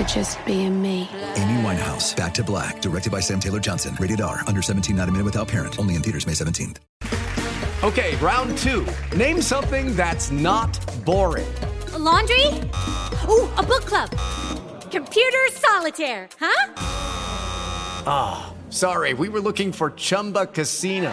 for just being me. Amy Winehouse, Back to Black, directed by Sam Taylor Johnson. Rated R, under 17, not a minute without parent. Only in theaters May 17th. Okay, round two. Name something that's not boring. A laundry? Ooh, a book club. Computer solitaire, huh? Ah, sorry, we were looking for Chumba Casino.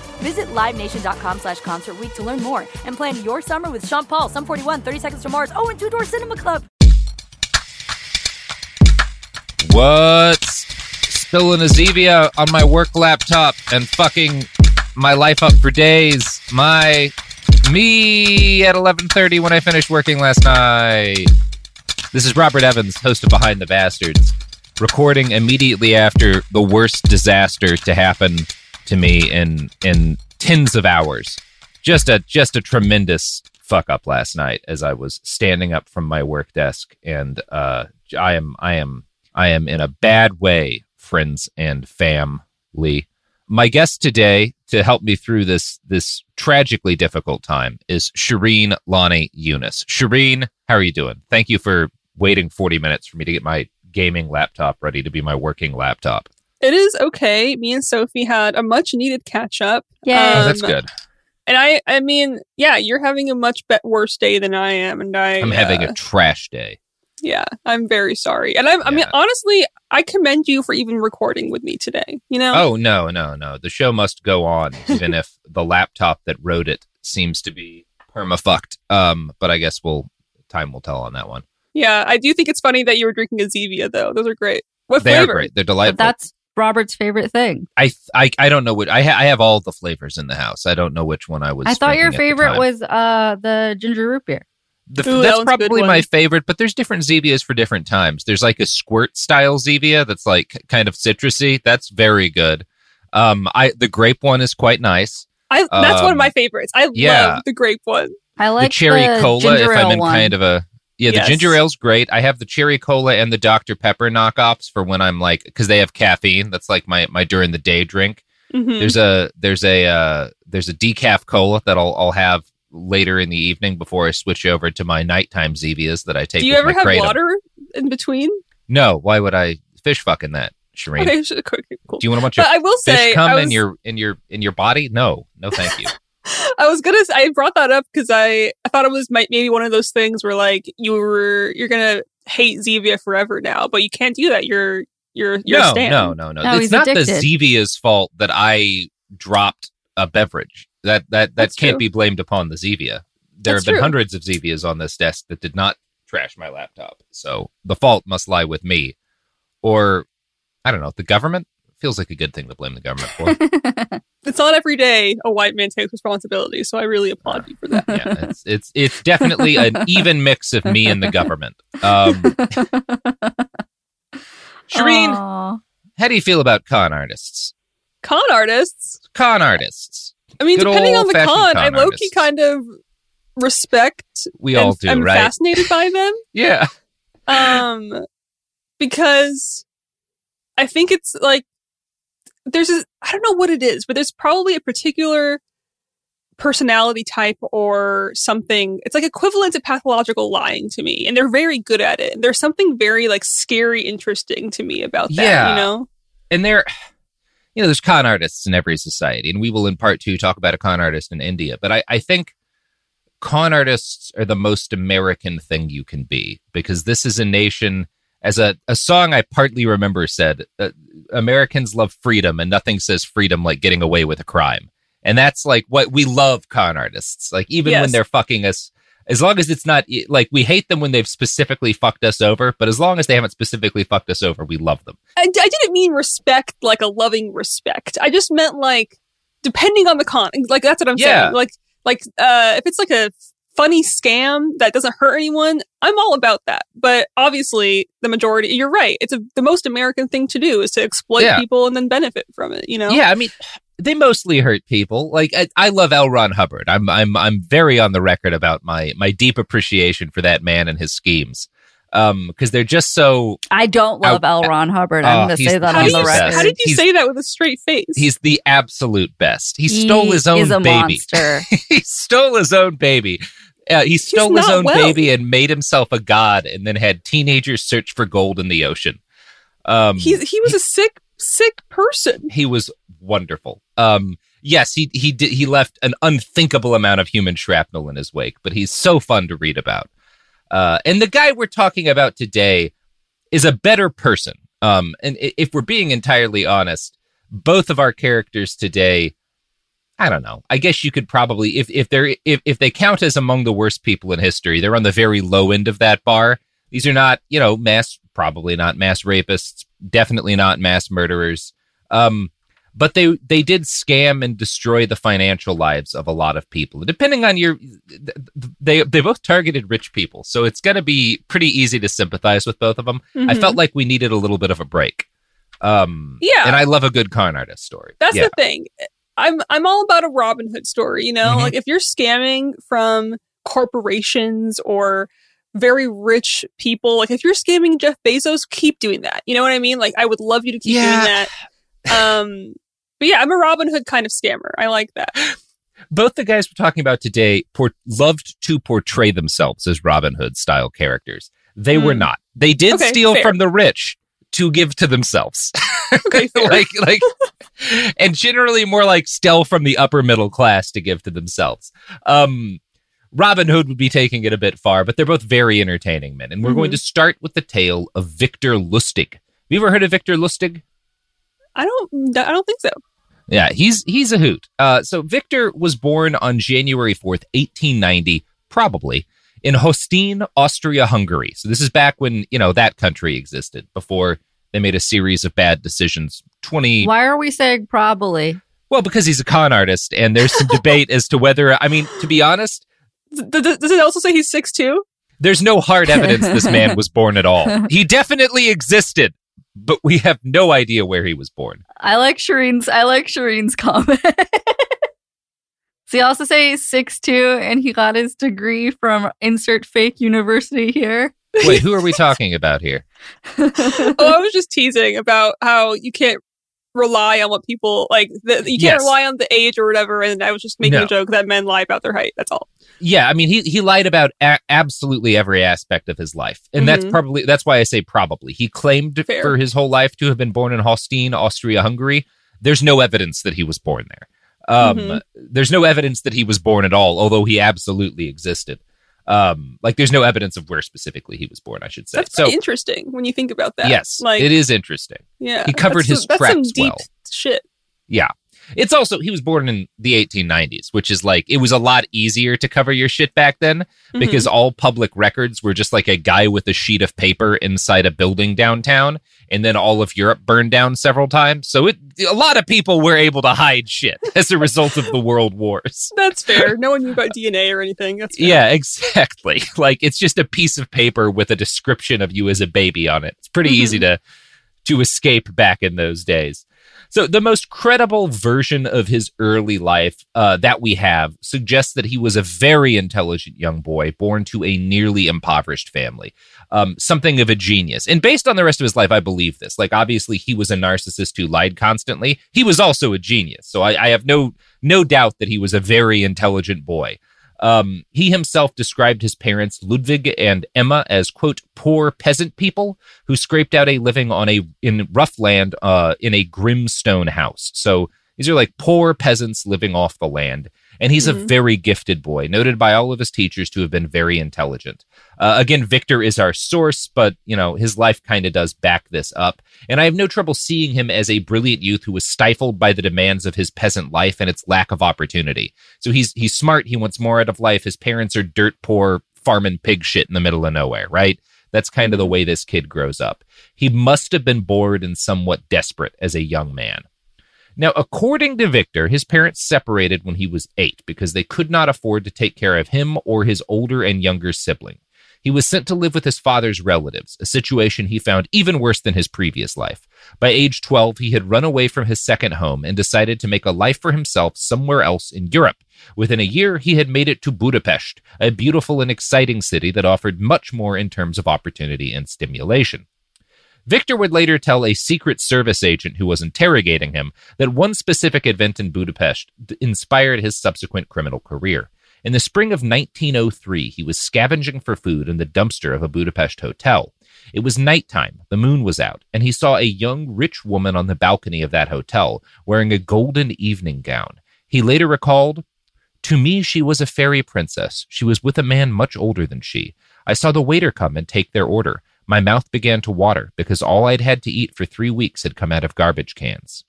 Visit LiveNation.com slash Concert to learn more and plan your summer with Sean Paul, Sum 41, 30 Seconds to Mars, oh, and Two Door Cinema Club. What's spilling a Zevia on my work laptop and fucking my life up for days? My me at 11:30 when I finished working last night. This is Robert Evans, host of Behind the Bastards, recording immediately after the worst disaster to happen to me in in tens of hours. Just a just a tremendous fuck up last night as I was standing up from my work desk and uh I am I am I am in a bad way, friends and family. My guest today to help me through this this tragically difficult time is Shireen Lonnie Eunice. Shireen, how are you doing? Thank you for waiting 40 minutes for me to get my gaming laptop ready to be my working laptop. It is okay. Me and Sophie had a much needed catch up. Yeah, Oh, that's Um, good. And I, I mean, yeah, you're having a much be- worse day than I am, and I, I'm having uh, a trash day. yeah, I'm very sorry. And I'm, I mean, honestly, I commend you for even recording with me today. You know, Oh no, no, no. The show must go on, even if the laptop that wrote it seems to be permafucked. Um, but I guess we'll time will tell on that one. yeah, I do think it's funny that you were drinking a Zevia though. Those are great. What They flavor? are great. They're delightful. But that's Robert's favorite thing. I, I I don't know what I ha- I have all the flavors in the house. I don't know which one I was. I thought your drinking at the favorite was uh the ginger root beer. The, Ooh, that's one's a good probably my favorite, but there's different Zevias for different times. There's like a squirt style Zevia that's like kind of citrusy. That's very good. Um, I the grape one is quite nice. I, that's one of Um, my favorites. I yeah. love the grape one. I like the cherry cola, if I'm in one. kind of a yeah, the Yes. ginger ale's great. I have the cherry cola and the Dr Pepper knockoffs for when I'm like because they have caffeine. That's like my my during the day drink. Mhm. There's a there's a uh, there's a decaf cola that I'll I'll have later in the evening before I switch over to my nighttime Zevias that I take. Do you ever have kratom. water in between? No, why would I fish fucking that, Shireen? Okay, cool. Do you want a bunch But of I will fish say, come I in your in your in your body? No, no, thank you. I was gonna. I brought that up because I I thought it was might maybe one of those things where like you were you're gonna hate Zevia forever now, but you can't do that. You're you're you're no, no, no, no, No, It's not addicted. the Zevia's fault that I dropped a beverage. That that that That's can't true. be blamed upon the Zevia. There That's have been true. hundreds of Zevias on this desk that did not trash my laptop. So the fault must lie with me, or I don't know, the government. Feels like a good thing to blame the government for. It's not every day a white man takes responsibility, so I really applaud you for that. yeah, it's it's it's definitely an even mix of me and the government. Um, Shireen, Aw. how do you feel about con artists? Con artists. Con artists. I mean, Good depending on the con, con I low key kind of respect. We and all do, I'm right? fascinated by them. Yeah. um because i think it's like there's a i don't know what it is but there's probably a particular personality type or something. It's like equivalent to pathological lying to me and they're very good at it. There's something very like scary interesting to me about that Yeah. you know? And there you know there's con artists in every society and we will in part two talk about a con artist in india but i, I think con artists are the most american thing you can be because this is a nation as a, a song i partly remember said uh, americans love freedom and nothing says freedom like getting away with a crime. And that's like what we love con artists like even when they're fucking us as long as it's not like we hate them when they've specifically fucked us over but as long as they haven't specifically fucked us over we love them. I, I didn't mean respect like a loving respect. I just meant like depending on the con like that's what i'm Yeah. saying like like uh if it's like a funny scam that doesn't hurt anyone i'm all about that but obviously the majority you're right it's a, the most american thing to do is to exploit Yeah. people and then benefit from it you know Yeah, I mean, they mostly hurt people. Like I, I love L. Ron Hubbard. I'm I'm I'm very on the record about my my deep appreciation for that man and his schemes. Um, because they're just so I don't love Out- L. Ron Hubbard. I'm going to say that on the you he's record. how did you He's- say that with a straight face he's the absolute best. He, He stole his own is a baby. monster. he stole his own baby. Uh, he stole his own well. baby and made himself a god, and then had teenagers search for gold in the ocean. Um, he's he was a sick sick person he was wonderful. Um, yes, he he did he left an unthinkable amount of human shrapnel in his wake, but he's so fun to read about. Uh, and the guy we're talking about today is a better person. Um, and if we're being entirely honest, both of our characters today, I don't know. I guess you could probably, if if they're if if they count as among the worst people in history, they're on the very low end of that bar. These are not, you know, mass, probably not mass rapists, definitely not mass murderers. Um, but they they did scam and destroy the financial lives of a lot of people. Depending on your, they they both targeted rich people, so it's going to be pretty easy to sympathize with both of them. I Mhm. felt like we needed a little bit of a break. Um, Yeah. and I love a good con artist story. That's yeah. the thing. I'm I'm all about a Robin Hood story, you know? Mhm. Like if you're scamming from corporations or very rich people, like if you're scamming Jeff Bezos, keep doing that. You know what I mean? Like I would love you to keep Yeah. doing that. Um but yeah, I'm a Robin Hood kind of scammer. I like that. both the guys we're talking about today por- loved to portray themselves as Robin Hood style characters. They were Mm. not. They did Okay, steal fair. from the rich to give to themselves. Okay, like like and generally more like steal from the upper middle class to give to themselves. Um Robin Hood would be taking it a bit far, but they're both very entertaining men. And we're going Mhm. to start with the tale of Victor Lustig. Have you ever heard of Victor Lustig? I don't I don't think so. Yeah, he's he's a hoot. Uh, so Victor was born on January fourth, eighteen ninety, probably in Hostin, Austria-Hungary. So this is back when you know that country existed before they made a series of bad decisions. Twenty Why are we saying probably? well, because he's a con artist, and there's some debate as to whether. I mean, to be honest, D- d- does it also say he's six two? there's no hard evidence this man was born at all. He definitely existed, but we have no idea where he was born. I like Shireen's. I like Shireen's comment. so he also say six two, and he got his degree from insert fake university here. Wait, who are we talking about here? oh, I was just teasing about how you can't rely on what people like. The, you can't Yes. rely on the age or whatever. And I was just making No. a joke that men lie about their height. That's all. Yeah, I mean, he he lied about a- absolutely every aspect of his life, and that's Mhm. probably that's why I say probably. He claimed Fair. for his whole life to have been born in Holstein, Austria-Hungary. There's no evidence that he was born there. Um, Mhm. There's no evidence that he was born at all, although he absolutely existed. Um, like there's no evidence of where specifically he was born. I should say. That's so interesting when you think about that. yes, like it is interesting. Yeah, He covered his some, tracks deep well. shit. Yeah. It's also he was born in the 1890s, which is like it was a lot easier to cover your shit back then because all public records were just like a guy with a sheet of paper inside a building downtown and then all of Europe burned down several times. So it a lot of people were able to hide shit as a result of the world wars. That's fair. no one knew about DNA or anything. That's fair. Yeah, exactly. Like it's just a piece of paper with a description of you as a baby on it. It's pretty Mhm. easy to to escape back in those days. So the most credible version of his early life uh, that we have suggests that he was a very intelligent young boy born to a nearly impoverished family, um, something of a genius. And based on the rest of his life, I believe this. Like obviously, he was a narcissist who lied constantly. He was also a genius. So I, I have no no doubt that he was a very intelligent boy. Um, he himself described his parents, Ludwig and Emma, as quote poor peasant people who scraped out a living on a in rough land uh, in a grim stone house. So these are like poor peasants living off the land. And he's Mhm. a very gifted boy, noted by all of his teachers to have been very intelligent. Uh, again, Victor is our source, but you know his life kind of does back this up. And I have no trouble seeing him as a brilliant youth who was stifled by the demands of his peasant life and its lack of opportunity. So he's he's smart. He wants more out of life. His parents are dirt poor, farming pig shit in the middle of nowhere, right? That's kind of the way this kid grows up. He must have been bored and somewhat desperate as a young man. Now, according to Victor, his parents separated when he was eight because they could not afford to take care of him or his older and younger sibling. He was sent to live with his father's relatives, a situation he found even worse than his previous life. By age 12, he had run away from his second home and decided to make a life for himself somewhere else in Europe. Within a year, he had made it to Budapest, a beautiful and exciting city that offered much more in terms of opportunity and stimulation. Victor would later tell a Secret Service agent who was interrogating him that one specific event in Budapest inspired his subsequent criminal career. In the spring of 1903, he was scavenging for food in the dumpster of a Budapest hotel. It was nighttime, the moon was out, and he saw a young, rich woman on the balcony of that hotel wearing a golden evening gown. He later recalled, To me, she was a fairy princess. She was with a man much older than she. I saw the waiter come and take their order. My mouth began to water because all I'd had to eat for three weeks had come out of garbage cans.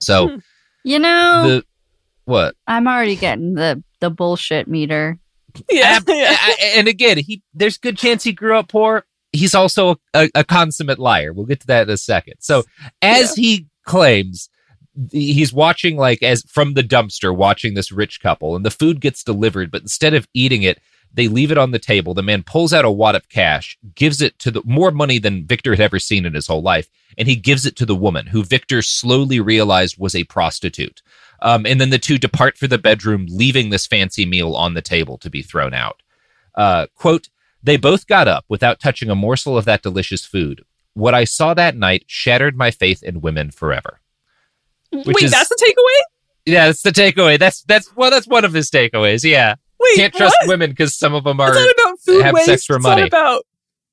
So, hmm. You know, the what? I'm already getting the the bullshit meter. Yeah, Ab- a- and again, he there's good chance he grew up poor. He's also a, a consummate liar. We'll get to that in a second. So, as he claims, he's watching like as from the dumpster, watching this rich couple, and the food gets delivered, but instead of eating it, they leave it on the table. The man pulls out a wad of cash, gives it to the more money than Victor had ever seen in his whole life, and he gives it to the woman who Victor slowly realized was a prostitute. Um, and then the two depart for the bedroom, leaving this fancy meal on the table to be thrown out. Uh, quote, they both got up without touching a morsel of that delicious food. What I saw that night shattered my faith in women forever. Which Wait, is- that's the takeaway? Yeah, that's the takeaway. That's that's well, that's one of his takeaways. Yeah, Wait, can't trust what? women because some of them are It's not about food have waste. sex for it's money. not about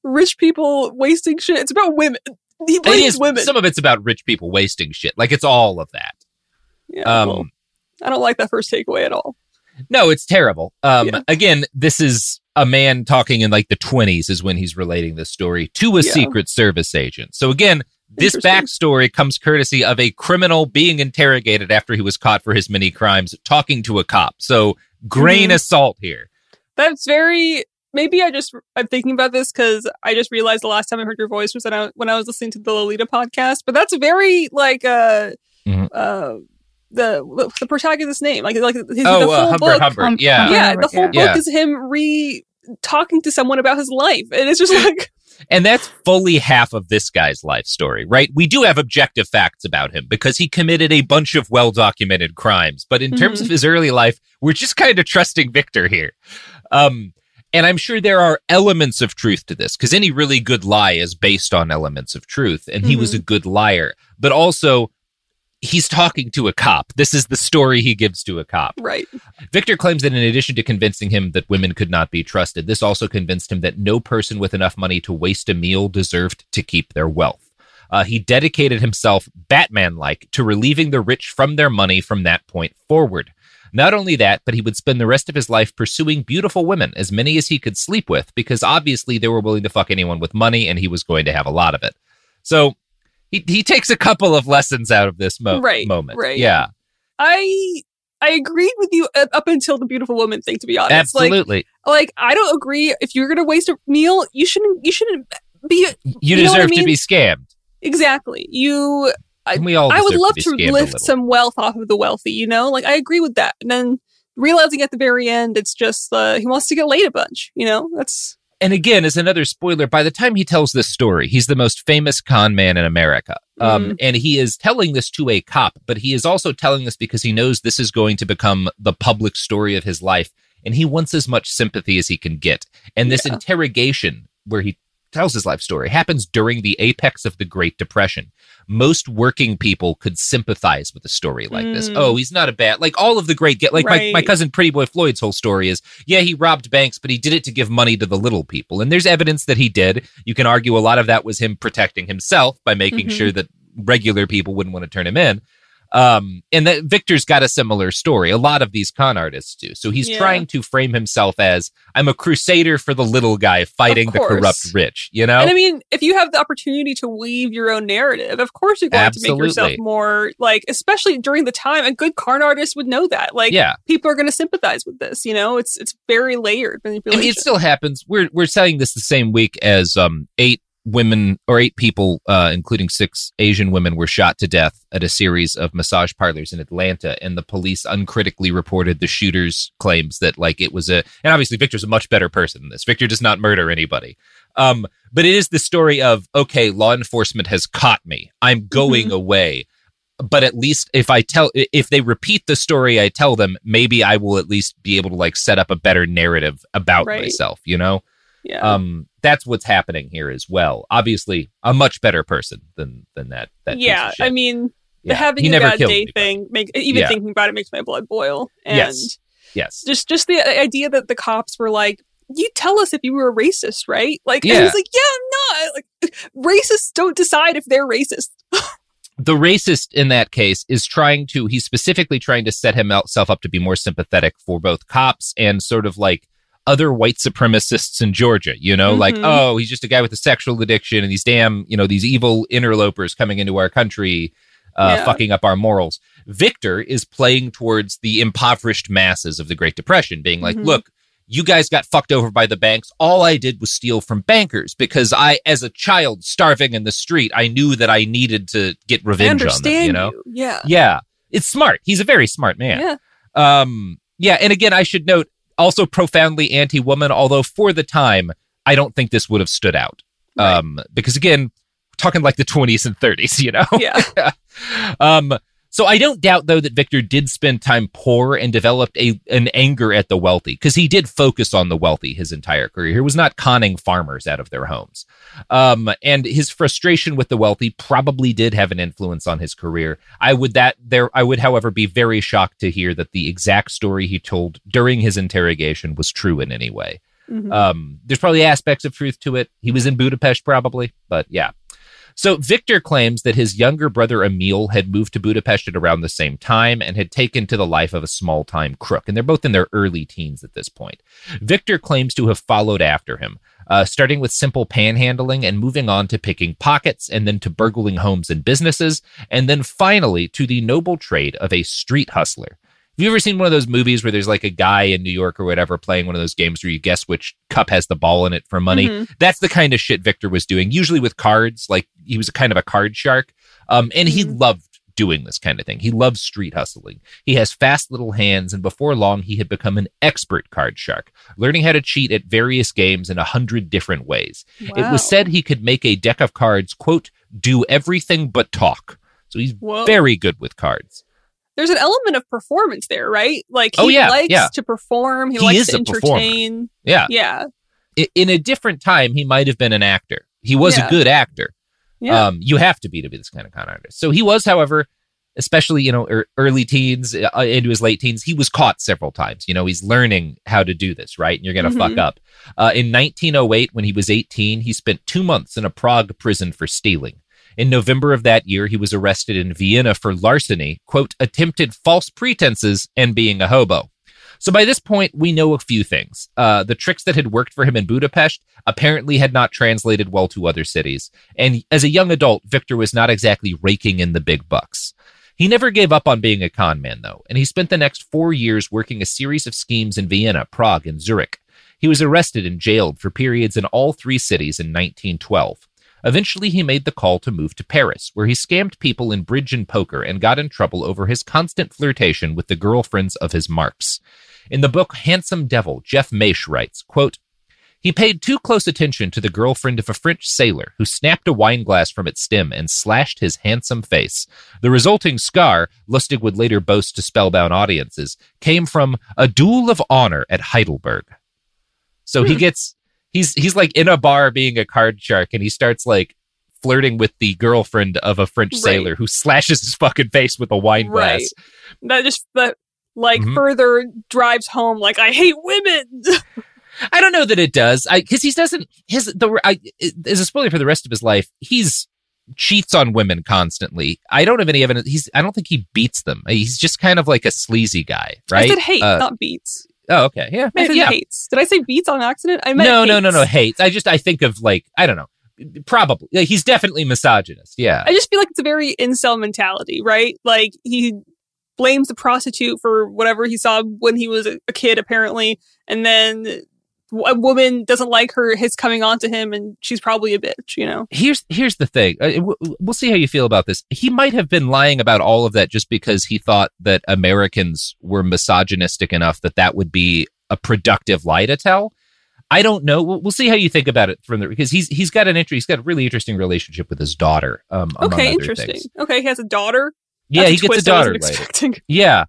rich people wasting shit. It's about women. He It is- women. Some of it's about rich people wasting shit. Like it's all of that. yeah, Um, well, I don't like that first takeaway at all. No, it's terrible. Um, Yeah. Again, this is a man talking in like the 20s is when he's relating this story to a Yeah. Secret Service agent. So again, this backstory comes courtesy of a criminal being interrogated after he was caught for his many crimes, talking to a cop. So grain Mhm. of salt here. That's very. Maybe I just I'm thinking about this because I just realized the last time I heard your voice was when I, when I was listening to the Lolita podcast. But that's very like uh Mhm. uh the the protagonist's name like like his, the oh, full uh, Humbert book. Humbert. Um, yeah. Humbert. Yeah, the whole Yeah. book Yeah. is him re talking to someone about his life, and it's just like And that's fully half of this guy's life story, right? We do have objective facts about him because he committed a bunch of well documented crimes. But in terms Mhm. of his early life, we're just kind of trusting Victor here. Um, and I'm sure there are elements of truth to this because any really good lie is based on elements of truth. And he was a good liar. But also, he's talking to a cop. This is the story he gives to a cop. right. Victor claims that in addition to convincing him that women could not be trusted, this also convinced him that no person with enough money to waste a meal deserved to keep their wealth. Uh, he dedicated himself, Batman like, to relieving the rich from their money from that point forward. Not only that, but he would spend the rest of his life pursuing beautiful women, as many as he could sleep with, because obviously they were willing to fuck anyone with money and he was going to have a lot of it. So he, he takes a couple of lessons out of this mo- Right, moment. right. Yeah, I I agreed with you up until the beautiful woman thing. To be honest, like absolutely. like I don't agree. If you're gonna waste a meal, you shouldn't. You shouldn't be you, You know what I deserve to mean? be scammed. exactly. You. I- we all I would love be to lift some wealth off of the wealthy. You know, like I agree with that. And then realizing at the very end, it's just uh, he wants to get laid a bunch. You know, that's and again, as another spoiler, by the time he tells this story, he's the most famous con man in America. Um, Mm. and he is telling this to a cop, but he is also telling this because he knows this is going to become the public story of his life. And he wants as much sympathy as he can get. And this Yeah. interrogation where he tells his life story happens during the apex of the Great Depression. Most working people could sympathize with a story like this. Mm. Oh, he's not a bad, like all of the great, get like my, my cousin Pretty Boy Floyd's whole story is, yeah, he robbed banks, but he did it to give money to the little people. And there's evidence that he did. You can argue a lot of that was him protecting himself by making Mhm. sure that regular people wouldn't want to turn him in. Um, and that Victor's got a similar story. A lot of these con artists do. So he's Yeah. trying to frame himself as I'm a crusader for the little guy fighting the corrupt rich, you know? And I mean, if you have the opportunity to weave your own narrative, of course you're going to make yourself more like, especially during the time. A good con artist would know that. Like, Yeah. people are going to sympathize with this. You know, it's it's very layered I mean, it still happens. We're we're saying this the same week as um eight women or eight people, uh, including six Asian women, were shot to death at a series of massage parlors in Atlanta, and the police uncritically reported the shooter's claims that like it was a. And obviously, Victor's a much better person than this. Victor does not murder anybody. Um, but it is the story of okay, law enforcement has caught me. I'm going away. But at least if I tell, if they repeat the story I tell them, maybe I will at least be able to like set up a better narrative about Right. myself. You know yeah. um that's what's happening here as well obviously a much better person than than that that yeah. I mean, Yeah. the having He a bad day anybody. thing make even Yeah. thinking about it makes my blood boil. And Yes. yes just just the idea that the cops were like, "You tell us if you were a racist, right?" Like, Yeah. he's like, "Yeah, I'm not." Like, racists don't decide if they're racist. the racist in that case is trying to he's specifically trying to set himself up to be more sympathetic for both cops and sort of like other white supremacists in Georgia, you know, like, Mhm. oh, he's just a guy with a sexual addiction and these damn, you know, these evil interlopers coming into our country, uh, Yeah. fucking up our morals. Victor is playing towards the impoverished masses of the Great Depression, being like, Mhm. look, you guys got fucked over by the banks. All I did was steal from bankers because I, as a child starving in the street, I knew that I needed to get revenge on them, you know? Yeah. Yeah. It's smart. He's a very smart man. Yeah. Um, yeah, and again, I should note also profoundly anti-woman, although for the time, I don't think this would have stood out. Right. Um, because again, talking like the 20s and 30s, you know? Yeah. um, so I don't doubt though that Victor did spend time poor and developed a an anger at the wealthy because he did focus on the wealthy his entire career. He was not conning farmers out of their homes, um, and his frustration with the wealthy probably did have an influence on his career. I would that there I would, however, be very shocked to hear that the exact story he told during his interrogation was true in any way. Mhm. Um, there's probably aspects of truth to it. He was in Budapest, probably, but yeah. So Victor claims that his younger brother Emil had moved to Budapest at around the same time and had taken to the life of a small time crook. And they're both in their early teens at this point. Victor claims to have followed after him, uh, starting with simple panhandling and moving on to picking pockets and then to burgling homes and businesses, and then finally to the noble trade of a street hustler. Have you ever seen one of those movies where there's like a guy in New York or whatever playing one of those games where you guess which cup has the ball in it for money? Mhm. That's the kind of shit Victor was doing, usually with cards. Like he was a kind of a card shark. Um, and he loved doing this kind of thing. He loves street hustling. He has fast little hands, and before long, he had become an expert card shark, learning how to cheat at various games in a hundred different ways. It was said he could make a deck of cards, quote, do everything but talk. So he's Whoa. very good with cards. There's an element of performance there, right? Like he Oh, yeah, likes yeah. to perform. He, He likes to a performer. entertain. Yeah. Yeah. In a different time, he might have been an actor. He was Yeah. a good actor. Yeah. Um, you have to be to be this kind of con artist. So he was, however, especially you know er, early teens uh, into his late teens, he was caught several times. You know, he's learning how to do this, right? And you're going to fuck Mhm. up. Uh, in 1908, when he was 18, he spent two months in a Prague prison for stealing. In November of that year, he was arrested in Vienna for larceny, quote, attempted false pretenses, and being a hobo. So by this point, we know a few things. Uh, the tricks that had worked for him in Budapest apparently had not translated well to other cities. And as a young adult, Victor was not exactly raking in the big bucks. He never gave up on being a con man, though, and he spent the next four years working a series of schemes in Vienna, Prague, and Zurich. He was arrested and jailed for periods in all three cities in 1912. Eventually, he made the call to move to Paris, where he scammed people in bridge and poker and got in trouble over his constant flirtation with the girlfriends of his marks. In the book Handsome Devil, Jeff Maysh writes, quote, He paid too close attention to the girlfriend of a French sailor who snapped a wine glass from its stem and slashed his handsome face. The resulting scar, Lustig would later boast to spellbound audiences, came from a duel of honor at Heidelberg. So he hmm. gets he's he's like in a bar being a card shark and he starts like flirting with the girlfriend of a French Right. sailor who slashes his fucking face with a wine glass. That just that like Mhm. further drives home like I hate women. I don't know that it does. I because he doesn't his the I, as a spoiler for the rest of his life, he's cheats on women constantly. I don't have any evidence. He's I don't think he beats them. He's just kind of like a sleazy guy, right? I said hate, Uh, not beats. Oh, okay, yeah, maybe, yeah. hates. Did I say beats on accident? I meant No, no, no, no, hates. hates. I just I think of like I don't know. Probably yeah, he's definitely misogynist. Yeah, I just feel like it's a very incel mentality, right? Like he blames the prostitute for whatever he saw when he was a kid, apparently, and then a woman doesn't like her his coming on to him, and she's probably a bitch, you know. here's here's the thing. Uh, We'll see how you feel about this. He might have been lying about all of that just because he thought that Americans were misogynistic enough that that would be a productive lie to tell. I don't know. We'll, we'll see how you think about it from there because he's he's got an interest he's got a really interesting relationship with his daughter. Um, Okay, interesting. things. Okay, he has a daughter. Yeah, That's he a gets a twist I wasn't daughter later. Yeah,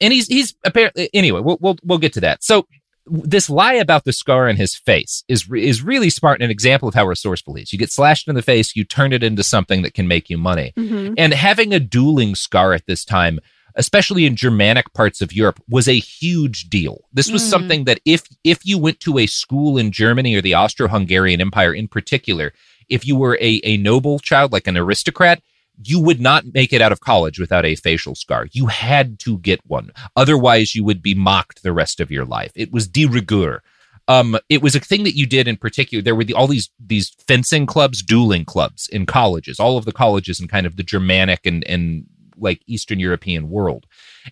and he's he's apparently anyway. We'll we'll we'll get to that. So this lie about the scar on his face is is really smart and an example of how resourceful he is. You get slashed in the face, you turn it into something that can make you money. Mhm. And having a dueling scar at this time, especially in Germanic parts of Europe, was a huge deal. This was Mm. something that if if you went to a school in Germany or the Austro-Hungarian Empire in particular, if you were a, a noble child, like an aristocrat, you would not make it out of college without a facial scar. You had to get one. Otherwise, you would be mocked the rest of your life. It was de rigueur. Um, it was a thing that you did in particular. There were the, all these these fencing clubs, dueling clubs in colleges, all of the colleges in kind of the Germanic and and like Eastern European world.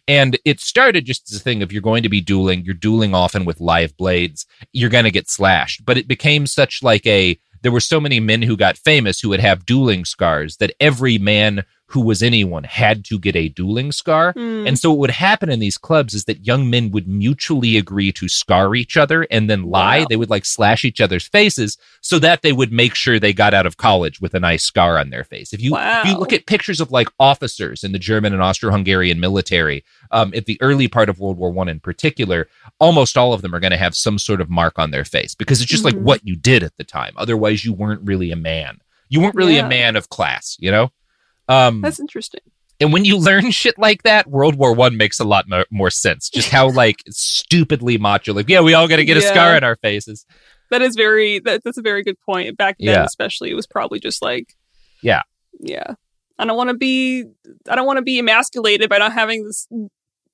And it started just as a thing of you're going to be dueling, you're dueling often with live blades, you're going to get slashed. But it became such like a there were so many men who got famous who would have dueling scars that every man who was anyone had to get a dueling scar. Hmm. And so what would happen in these clubs is that young men would mutually agree to scar each other and then lie. Wow. They would like slash each other's faces so that they would make sure they got out of college with a nice scar on their face. If you if you look at pictures of like officers in the German and Austro-Hungarian military, um, at the early part of World War One in particular, almost all of them are going to have some sort of mark on their face because it's just like Mhm. what you did at the time. Otherwise, you weren't really a man. You weren't really Yeah. a man of class, you know. Um, That's interesting. and when you learn shit like that, World War One makes a lot mo- more sense. Just how like stupidly macho, like yeah, we all got to get a scar on our faces. That is very that, that's a very good point. Back then, Yeah. especially, it was probably just like Yeah. yeah. I don't want to be I don't want to be emasculated by not having this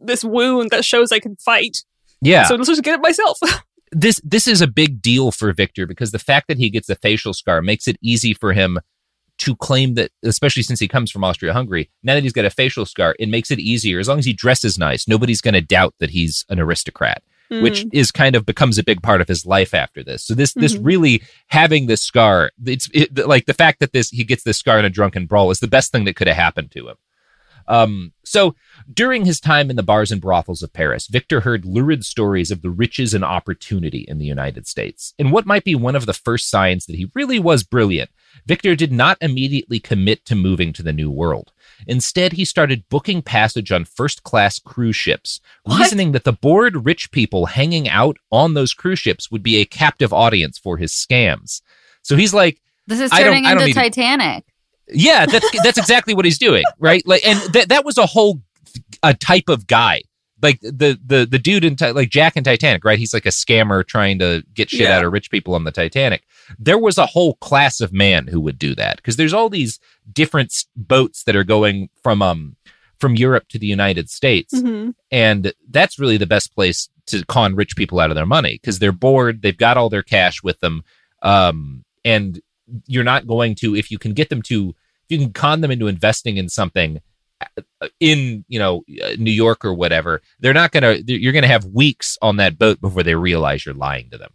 this wound that shows I can fight. Yeah, So let's just get it myself. this this is a big deal for Victor because the fact that he gets a facial scar makes it easy for him to claim that, especially since he comes from Austria Hungary. Now that he's got a facial scar, it makes it easier. As long as he dresses nice, nobody's going to doubt that he's an aristocrat. which Mm. is kind of becomes a big part of his life after this. So this this Mhm. really having this scar, it's it, like the fact that this he gets this scar in a drunken brawl is the best thing that could have happened to him. Um, so during his time in the bars and brothels of Paris, Victor heard lurid stories of the riches and opportunity in the United States. And what might be one of the first signs that he really was brilliant, Victor did not immediately commit to moving to the New World. Instead, he started booking passage on first class cruise ships, What? reasoning that the bored rich people hanging out on those cruise ships would be a captive audience for his scams. So he's like, This is turning into to- Titanic. Yeah, that's that's exactly what he's doing, right? Like, and that that was a whole a type of guy, like the the the dude in like Jack in Titanic, right? He's like a scammer trying to get shit Yeah. out of rich people on the Titanic. There was a whole class of man who would do that because there's all these different boats that are going from um from Europe to the United States, Mhm. and that's really the best place to con rich people out of their money because they're bored, they've got all their cash with them, um, and you're not going to if you can get them to if you can con them into investing in something uh, in you know uh, New York or whatever, they're not gonna you're gonna have weeks on that boat before they realize you're lying to them.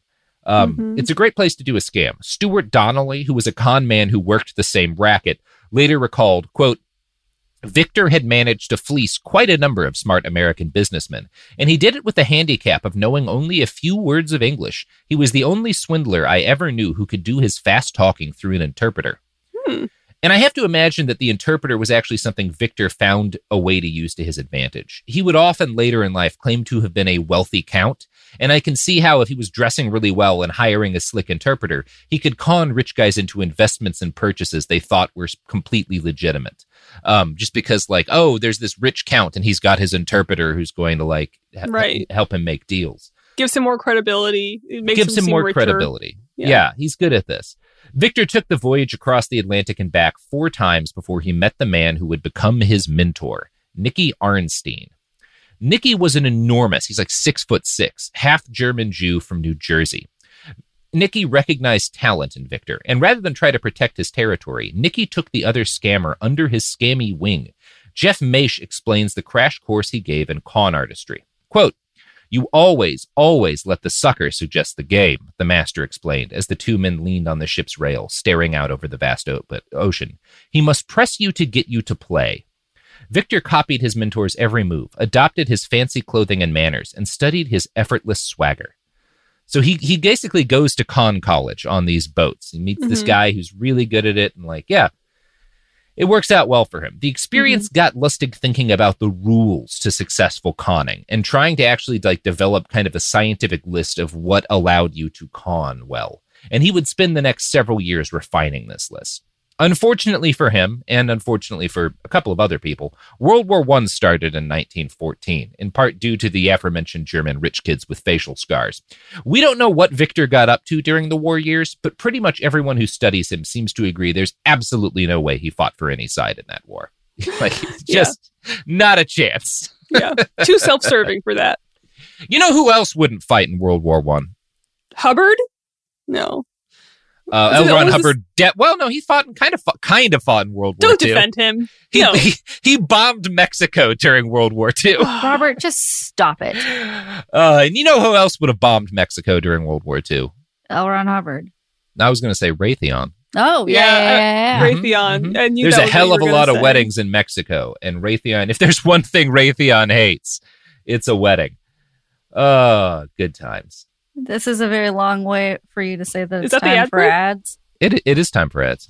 Um, Mhm. It's a great place to do a scam. Stuart Donnelly, who was a con man who worked the same racket, later recalled, "quote Victor had managed to fleece quite a number of smart American businessmen, and he did it with the handicap of knowing only a few words of English. He was the only swindler I ever knew who could do his fast talking through an interpreter. Hmm. And I have to imagine that the interpreter was actually something Victor found a way to use to his advantage. He would often later in life claim to have been a wealthy count, and I can see how if he was dressing really well and hiring a slick interpreter, he could con rich guys into investments and purchases they thought were completely legitimate. Um, just because, like, oh, there's this rich count and he's got his interpreter who's going to like ha- Right. help him make deals Gives him more credibility. It makes gives him seem more richer. credibility. Yeah. Yeah. he's good at this. Victor took the voyage across the Atlantic and back four times before he met the man who would become his mentor, Nicky Arnstein. Nicky was an enormous, he's like six foot six, half German Jew from New Jersey. Nicky recognized talent in Victor, and rather than try to protect his territory, Nicky took the other scammer under his scammy wing. Jeff Maysh explains the crash course he gave in con artistry. Quote, you always, always let the sucker suggest the game, the master explained as the two men leaned on the ship's rail, staring out over the vast ocean. He must press you to get you to play. Victor copied his mentor's every move, adopted his fancy clothing and manners, and studied his effortless swagger. So he he basically goes to con college on these boats. He meets this Mhm. guy who's really good at it, and like, yeah, it works out well for him. The experience got Lustig thinking about the rules to successful conning and trying to actually like develop kind of a scientific list of what allowed you to con well. And he would spend the next several years refining this list. Unfortunately for him, and unfortunately for a couple of other people, World War I started in 1914, in part due to the aforementioned German rich kids with facial scars. We don't know what Victor got up to during the war years, but pretty much everyone who studies him seems to agree there's absolutely no way he fought for any side in that war. like, it's Yeah. just not a chance. Yeah. Too self serving for that. You know who else wouldn't fight in World War One? Hubbard? No. Uh, Was L. Ron Hubbard. De- well, no, he fought in kind of fought, kind of fought in World War II. Don't defend him. He, no. he he bombed Mexico during World War II. Robert, just stop it. Uh, and you know who else would have bombed Mexico during World War II? L. Ron Hubbard. I was going to say Raytheon. Oh, yeah. Yeah, yeah, yeah, yeah. Raytheon. I knew There's that a hell what of a lot gonna of weddings in Mexico, and Raytheon. If there's one thing Raytheon hates, it's a wedding. Oh, good times. This is a very long way for you to say that Is it's that the time ad for break? ads. It it is time for ads.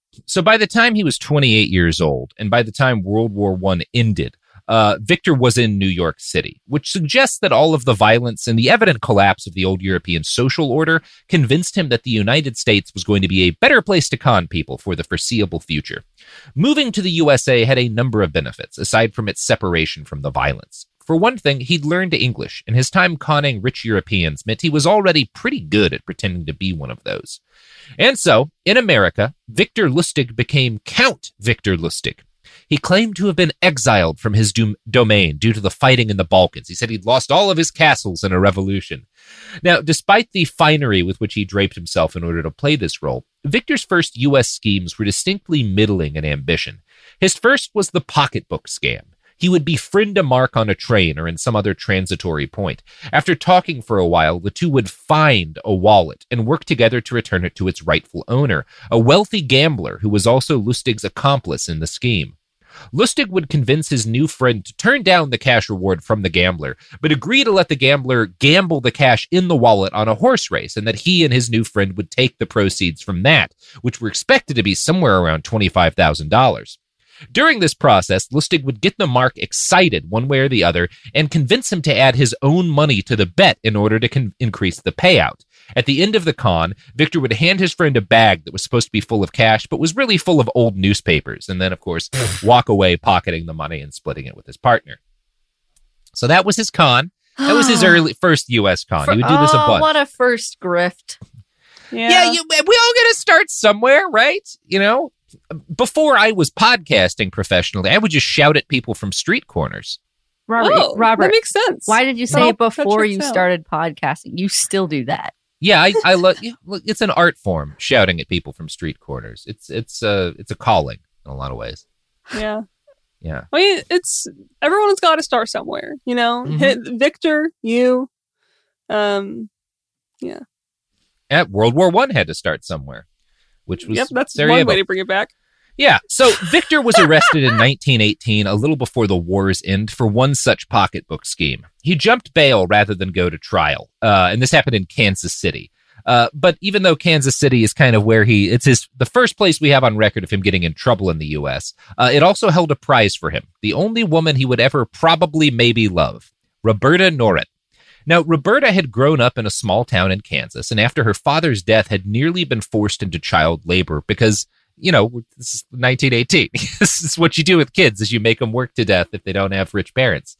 So by the time he was 28 years old, and by the time World War One ended, uh, Victor was in New York City, which suggests that all of the violence and the evident collapse of the old European social order convinced him that the United States was going to be a better place to con people for the foreseeable future. Moving to the USA had a number of benefits, aside from its separation from the violence. For one thing, he'd learned English, and his time conning rich Europeans meant he was already pretty good at pretending to be one of those. And so, in America, Victor Lustig became Count Victor Lustig. He claimed to have been exiled from his dom- domain due to the fighting in the Balkans. He said he'd lost all of his castles in a revolution. Now, despite the finery with which he draped himself in order to play this role, Victor's first U.S. schemes were distinctly middling in ambition. His first was the pocketbook scam. He would befriend a mark on a train or in some other transitory point. After talking for a while, the two would find a wallet and work together to return it to its rightful owner, a wealthy gambler who was also Lustig's accomplice in the scheme. Lustig would convince his new friend to turn down the cash reward from the gambler, but agree to let the gambler gamble the cash in the wallet on a horse race, and that he and his new friend would take the proceeds from that, which were expected to be somewhere around $25,000. During this process, Lustig would get the mark excited one way or the other and convince him to add his own money to the bet in order to con- increase the payout. At the end of the con, Victor would hand his friend a bag that was supposed to be full of cash, but was really full of old newspapers, and then, of course, walk away pocketing the money and splitting it with his partner. So that was his con. That was his early first U.S. con. he would do this a Oh, bunch. What a first grift. Yeah, you, we all got to start somewhere, right? You know, before I was podcasting professionally, I would just shout at people from street corners. Robert, Oh, Robert, that makes sense. Why did you say Well, it before you started podcasting? You still do that. Yeah, I, I love. Yeah, look, it's an art form, shouting at people from street corners. It's it's a it's a calling in a lot of ways. Yeah. Yeah. I mean, it's everyone's got to start somewhere, you know. Mhm. Hit Victor, you, um, yeah, At World War One had to start somewhere, which was yep. That's one way to bring it back. Yeah. So Victor was arrested in 1918, a little before the war's end, for one such pocketbook scheme. He jumped bail rather than go to trial, uh, and this happened in Kansas City. Uh, but even though Kansas City is kind of where he, it's his the first place we have on record of him getting in trouble in the U.S. Uh, it also held a prize for him, the only woman he would ever probably maybe love, Roberta Noret. Now, Roberta had grown up in a small town in Kansas, and after her father's death, had nearly been forced into child labor because, you know, this is 1918. this is what you do with kids: is you make them work to death if they don't have rich parents.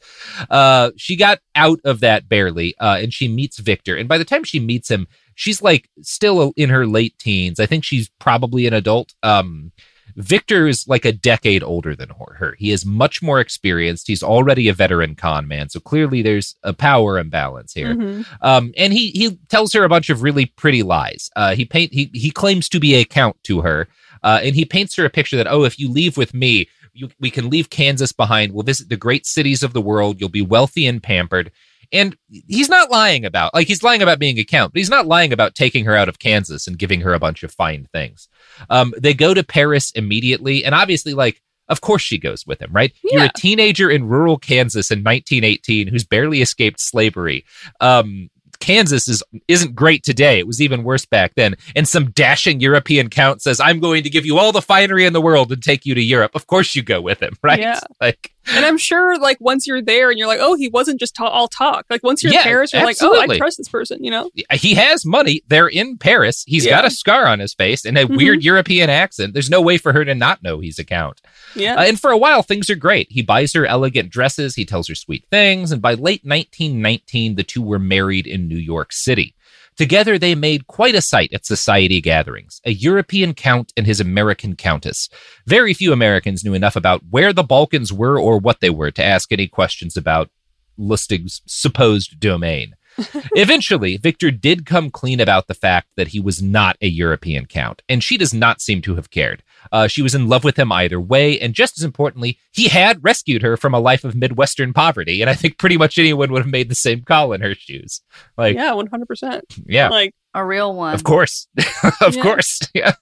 Uh, she got out of that barely, uh, and she meets Victor. And by the time she meets him, she's like still in her late teens. I think she's probably an adult. Um, Victor is like a decade older than her-. He is much more experienced. He's already a veteran con man, so clearly there's a power imbalance here. Mhm. Um, and he he tells her a bunch of really pretty lies. Uh, he paint he he claims to be a count to her, uh, and he paints her a picture that oh, if you leave with me, you, we can leave Kansas behind. We'll visit the great cities of the world. You'll be wealthy and pampered. And he's not lying about like he's lying about being a count, but he's not lying about taking her out of Kansas and giving her a bunch of fine things. Um, they go to Paris immediately, and obviously, like, of course she goes with him, right? You're a teenager in rural Kansas in 1918 who's barely escaped slavery. Um, Kansas is isn't great today. It was even worse back then. And some dashing European count says, "I'm going to give you all the finery in the world and take you to Europe." Of course, you go with him, right? Yeah. Like, And I'm sure, like, once you're there and you're like, oh, he wasn't just ta- all talk. Like, once you're Yeah, in Paris, you're like, oh. I trust this person, you know? he has money. They're in Paris. He's Yeah. got a scar on his face and a Mhm. weird European accent. There's no way for her to not know he's a count. Yeah. Uh, and for a while, things are great. He buys her elegant dresses, he tells her sweet things, and by late 1919, the two were married in New York City. Together, they made quite a sight at society gatherings a European count and his American countess. Very few Americans knew enough about where the Balkans were or what they were to ask any questions about Lustig's supposed domain. Eventually, Victor did come clean about the fact that he was not a European count, and she does not seem to have cared. Uh, she was in love with him either way, and just as importantly, he had rescued her from a life of Midwestern poverty, and I think pretty much anyone would have made the same call in her shoes. Like, yeah, 100%. Yeah. Like, a real one. of course. of Yeah. course. Yeah.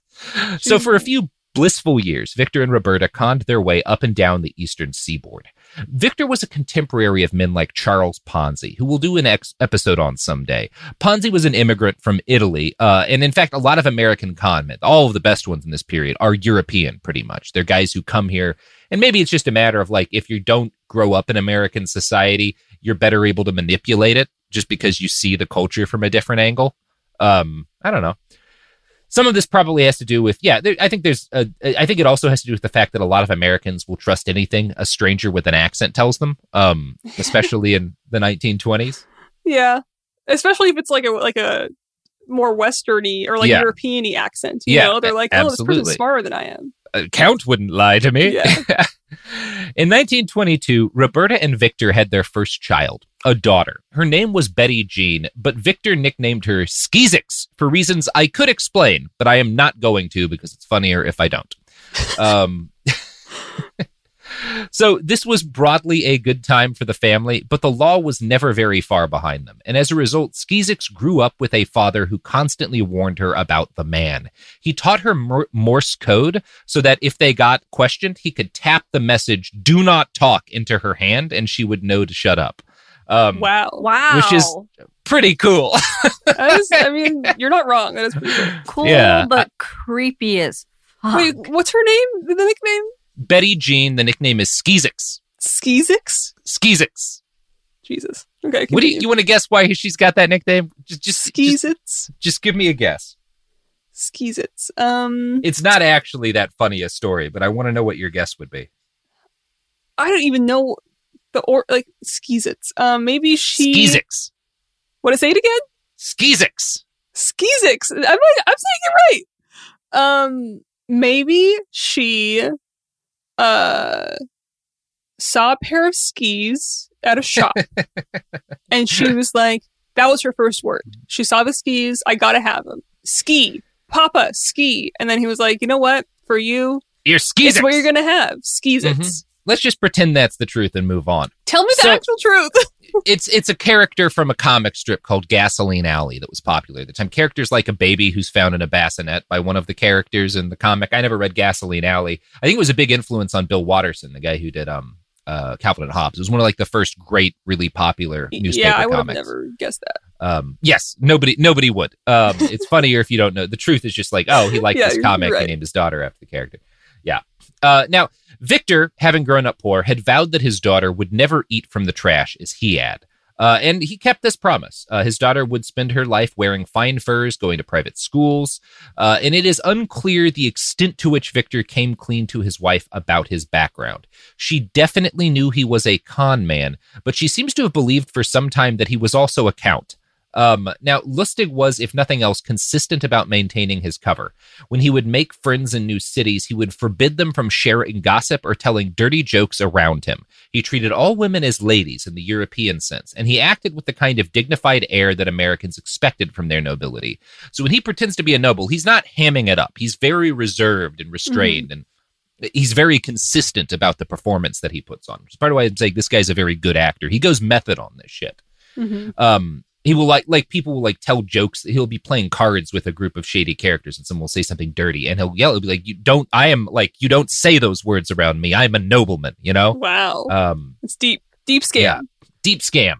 So for a few blissful years, Victor and Roberta conned their way up and down the eastern seaboard. Victor was a contemporary of men like Charles Ponzi, who we'll do an ex- episode on someday. Ponzi was an immigrant from Italy, uh, and in fact, a lot of American con men, all of the best ones in this period, are European pretty much. They're guys who come here, and maybe it's just a matter of like, if you don't grow up in American society, you're better able to manipulate it just because you see the culture from a different angle. Um, I don't know some of this probably has to do with yeah there, i think there's a, i think it also has to do with the fact that a lot of americans will trust anything a stranger with an accent tells them um especially in the 1920s yeah. Especially if it's like a, like a more Westerny or like Yeah. European-y accent, you Yeah, know? They're like, oh, this person's smarter than I am. Uh, count wouldn't lie to me. Yeah. in 1922 roberta and victor had their first child a daughter. Her name was betty jean but victor nicknamed her Skeezix for reasons i could explain but i am not going to because it's funnier if i don't. Um So this was broadly a good time for the family, but the law was never very far behind them. And as a result, Skeezix grew up with a father who constantly warned her about the man. He taught her Morse code so that if they got questioned, he could tap the message "Do not talk" into her hand, and she would know to shut up. Um, Wow. Wow. Which is pretty cool. That is, I mean, you're not wrong. That is pretty cool. cool, Yeah. but creepy as fuck. Wait, what's her name? The nickname? Betty Jean. The nickname is Skeezix. Skeezix? Skeezix. Jesus. Okay. What do you, you want to guess why she's got that nickname? Just, just, just, just give me a guess. Skizits. Um, It's not actually that funny a story, but I want to know what your guess would be. I don't even know the or like Skizits. Um, maybe she. Skizix. What to say it again? Skeezix. Skeezix. I'm like, I'm saying it right. Um, maybe she, uh, saw a pair of skis at a shop, and she was like, that was her first word. She saw the skis. I gotta have them. Ski, Papa, ski. And then he was like, you know what? For you, You're it's Skizix. what you're gonna have. Skizits. Mhm. Let's just pretend that's the truth and move on. Tell me the So- actual truth. it's it's a character from a comic strip called Gasoline Alley that was popular at the time. Characters like a baby who's found in a bassinet by one of the characters in the comic. I never read Gasoline Alley. I think it was a big influence on Bill Watterson, the guy who did um uh Calvin and Hobbes. It was one of like the first great, really popular newspaper yeah, I would have comics. never guessed that. Um, yes, nobody nobody would. Um, it's funnier if you don't know. The truth is just like, oh, he liked Yeah, this comic. He right. named his daughter after the character. Uh, now, Victor, having grown up poor, had vowed that his daughter would never eat from the trash as he had. Uh, and he kept this promise. Uh, his daughter would spend her life wearing fine furs, going to private schools, uh, and it is unclear the extent to which Victor came clean to his wife about his background. She definitely knew he was a con man, but she seems to have believed for some time that he was also a count. Um, now, Lustig was, if nothing else, consistent about maintaining his cover. When he would make friends in new cities, he would forbid them from sharing gossip or telling dirty jokes around him. He treated all women as ladies in the European sense, and he acted with the kind of dignified air that Americans expected from their nobility. So when he pretends to be a noble, he's not hamming it up. He's very reserved and restrained and he's very consistent about the performance that he puts on. Which is part of why I'm saying this guy's a very good actor. He goes method on this shit. Mhm. Um, he will like like people will like tell jokes. He'll be playing cards with a group of shady characters, and someone will say something dirty, and he'll yell. He'll be like, "You don't! I am like you don't say those words around me. I'm a nobleman." You know. Wow. Um, it's deep. Deep scam. yeah, deep scam.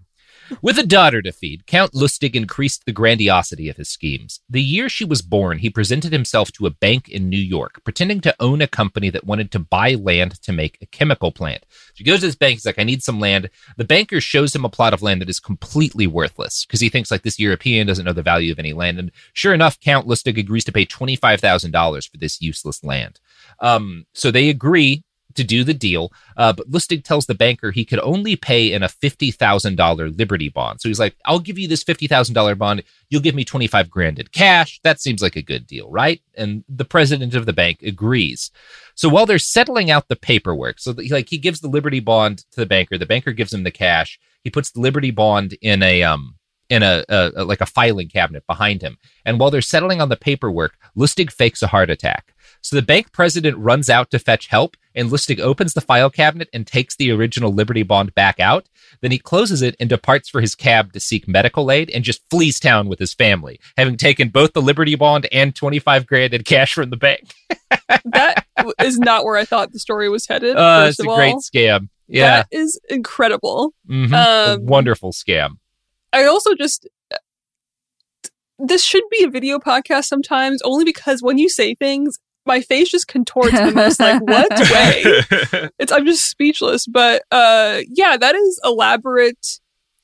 With a daughter to feed, Count Lustig increased the grandiosity of his schemes. The year she was born, he presented himself to a bank in New York, pretending to own a company that wanted to buy land to make a chemical plant. She goes to this bank, he's like, I need some land. The banker shows him a plot of land that is completely worthless because he thinks like this European doesn't know the value of any land. And sure enough, Count Lustig agrees to pay $25,000 for this useless land. Um, so they agree to do the deal. Uh, but Lustig tells the banker he could only pay in a $50,000 Liberty bond. So he's like, I'll give you this $50,000 bond. You'll give me 25 grand in cash. That seems like a good deal, right? And the president of the bank agrees. So while they're settling out the paperwork, so the, like he gives the Liberty bond to the banker, the banker gives him the cash. He puts the Liberty bond in a, um, in a, a, a like a filing cabinet behind him. And while they're settling on the paperwork, Lustig fakes a heart attack. So the bank president runs out to fetch help, and Lustig opens the file cabinet and takes the original Liberty Bond back out. Then he closes it and departs for his cab to seek medical aid and just flees town with his family, having taken both the Liberty Bond and 25 grand in cash from the bank. that is not where I thought the story was headed. Uh, first it's a of great all. scam. Yeah. That is incredible. Mhm. A Um, wonderful scam. I also just this should be a video podcast sometimes, only because when you say things, my face just contorts the most like what way? It's I'm just speechless. But uh yeah, that is elaborate.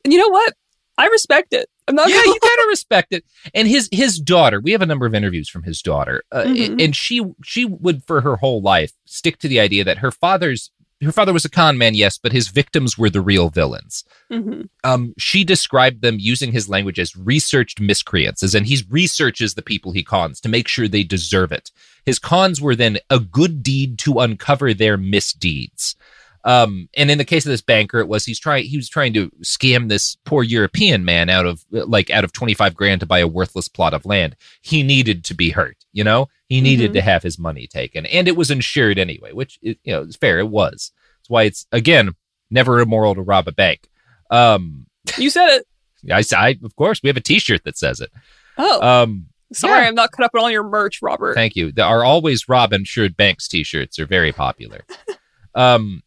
And you know what? I respect it. I'm not yeah, gonna you gotta respect it. And his his daughter, we have a number of interviews from his daughter, uh, Mhm. and she she would for her whole life stick to the idea that her father's her father was a con man, yes, but his victims were the real villains. Mhm. Um, she described them using his language as researched miscreants, as in he researches the people he cons to make sure they deserve it. His cons were then a good deed to uncover their misdeeds. Um, and in the case of this banker, it was he's trying he was trying to scam this poor European man out of like out of twenty five grand to buy a worthless plot of land. He needed to be hurt, you know. He needed Mhm. to have his money taken, and it was insured anyway, which you know is fair. It was. That's why it's again never immoral to rob a bank. Um, You said it. I, I of course we have a T-shirt that says it. Oh. Um, sorry, yeah. I'm not caught up on all your merch, Robert. Thank you. The, our always Rob insured banks T-shirts are very popular. um,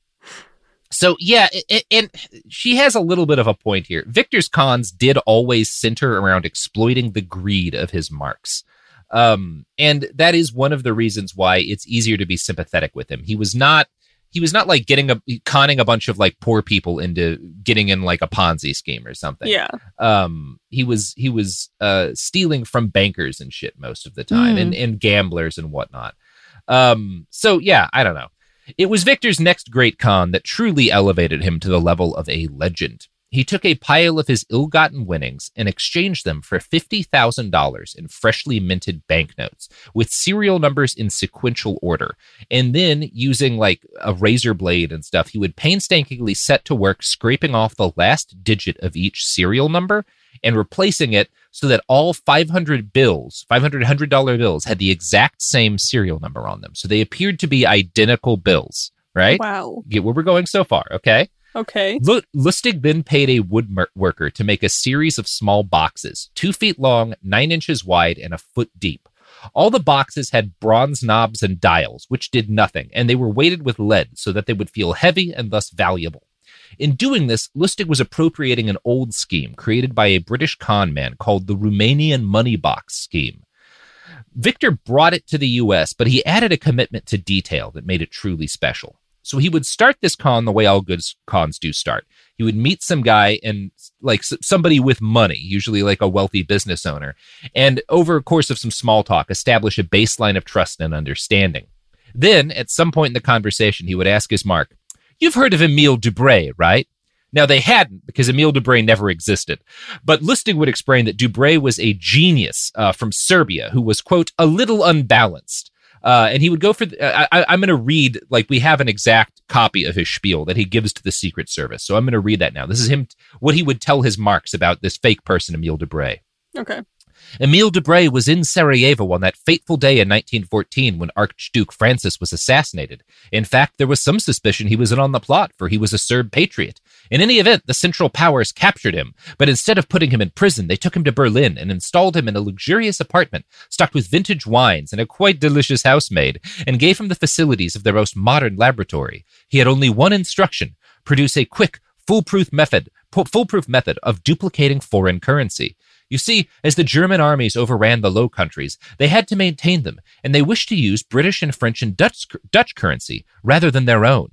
so yeah, i- i- and she has a little bit of a point here. Victor's cons did always center around exploiting the greed of his marks. Um, and that is one of the reasons why it's easier to be sympathetic with him. He was not he was not like getting a conning a bunch of like poor people into getting in like a Ponzi scheme or something Yeah. um he was he was uh stealing from bankers and shit most of the time Mm. and and gamblers and whatnot um so yeah i don't know it was victor's next great con that truly elevated him to the level of a legend he took a pile of his ill-gotten winnings and exchanged them for $50,000 in freshly minted banknotes with serial numbers in sequential order. And then using like a razor blade and stuff, he would painstakingly set to work scraping off the last digit of each serial number and replacing it so that all 500 bills, 500 $100 bills had the exact same serial number on them. So they appeared to be identical bills, right? Wow. Get where we're going so far, okay? Okay. Lu- Lustig then paid a woodworker to make a series of small boxes, two feet long, nine inches wide, and a foot deep. All the boxes had bronze knobs and dials, which did nothing, and they were weighted with lead so that they would feel heavy and thus valuable. In doing this, Lustig was appropriating an old scheme created by a British con man called the Romanian Money Box Scheme. Victor brought it to the US, but he added a commitment to detail that made it truly special. So he would start this con the way all good cons do start. He would meet some guy and like somebody with money, usually like a wealthy business owner, and over a course of some small talk, establish a baseline of trust and understanding. Then, at some point in the conversation, he would ask his mark, You've heard of Emile Dubray, right? Now, they hadn't because Emile Dubray never existed. But Lustig would explain that Dubray was a genius uh, from Serbia who was, quote, a little unbalanced. Uh, and he would go for. The, I, I, I'm going to read like we have an exact copy of his spiel that he gives to the Secret Service. So I'm going to read that now. This is him. What he would tell his marks about this fake person, Emile Dubray. Okay. Emile Debray was in Sarajevo on that fateful day in 1914 when Archduke Francis was assassinated. In fact, there was some suspicion he was in on the plot, for he was a Serb patriot. In any event, the Central Powers captured him, but instead of putting him in prison, they took him to Berlin and installed him in a luxurious apartment stocked with vintage wines and a quite delicious housemaid, and gave him the facilities of their most modern laboratory. He had only one instruction produce a quick, foolproof method foolproof method of duplicating foreign currency. You see, as the German armies overran the Low Countries, they had to maintain them, and they wished to use British and French and Dutch, Dutch currency rather than their own.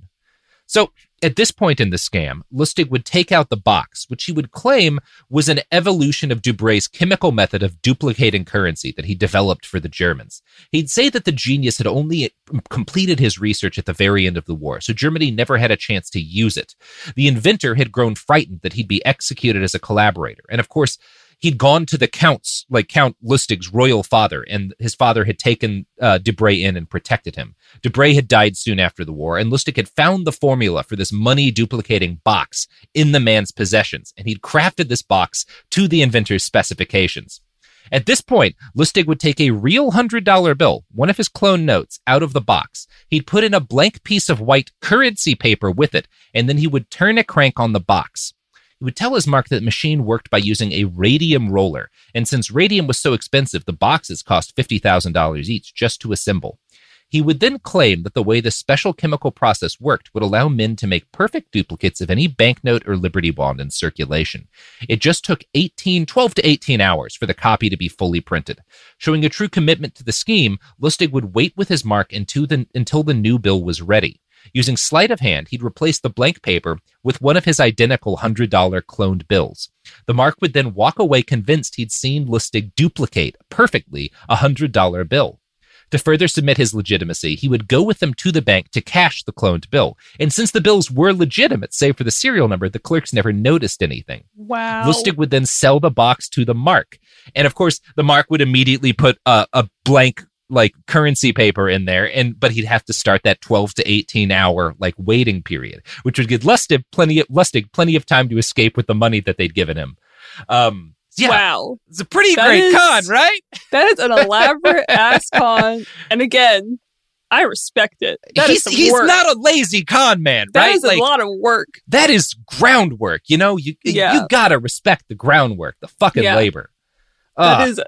So, at this point in the scam, Lustig would take out the box, which he would claim was an evolution of Dubray's chemical method of duplicating currency that he developed for the Germans. He'd say that the genius had only um, completed his research at the very end of the war, so Germany never had a chance to use it. The inventor had grown frightened that he'd be executed as a collaborator, and of course, he'd gone to the counts, like Count Lustig's royal father, and his father had taken uh, Debray in and protected him. Debray had died soon after the war, and Lustig had found the formula for this money duplicating box in the man's possessions, and he'd crafted this box to the inventor's specifications. At this point, Lustig would take a real $100 bill, one of his clone notes, out of the box. He'd put in a blank piece of white currency paper with it, and then he would turn a crank on the box. He would tell his mark that the machine worked by using a radium roller, and since radium was so expensive, the boxes cost $50,000 each just to assemble. He would then claim that the way the special chemical process worked would allow men to make perfect duplicates of any banknote or Liberty bond in circulation. It just took 18, 12 to 18 hours for the copy to be fully printed. Showing a true commitment to the scheme, Lustig would wait with his mark until the, until the new bill was ready. Using sleight of hand, he'd replace the blank paper with one of his identical $100 cloned bills. The mark would then walk away convinced he'd seen Lustig duplicate perfectly a $100 bill. To further submit his legitimacy, he would go with them to the bank to cash the cloned bill. And since the bills were legitimate, save for the serial number, the clerks never noticed anything. Wow. Lustig would then sell the box to the mark. And of course, the mark would immediately put a, a blank like currency paper in there and but he'd have to start that 12 to 18 hour like waiting period which would give lustig plenty of lustig plenty of time to escape with the money that they'd given him um yeah, Wow. it's a pretty That great is- con right That is an elaborate ass con. And again, I respect it. That is he's he's work. not a lazy con man That right is like a lot of work. that is groundwork you know you Yeah. you gotta respect the groundwork the fucking Yeah. labor That is.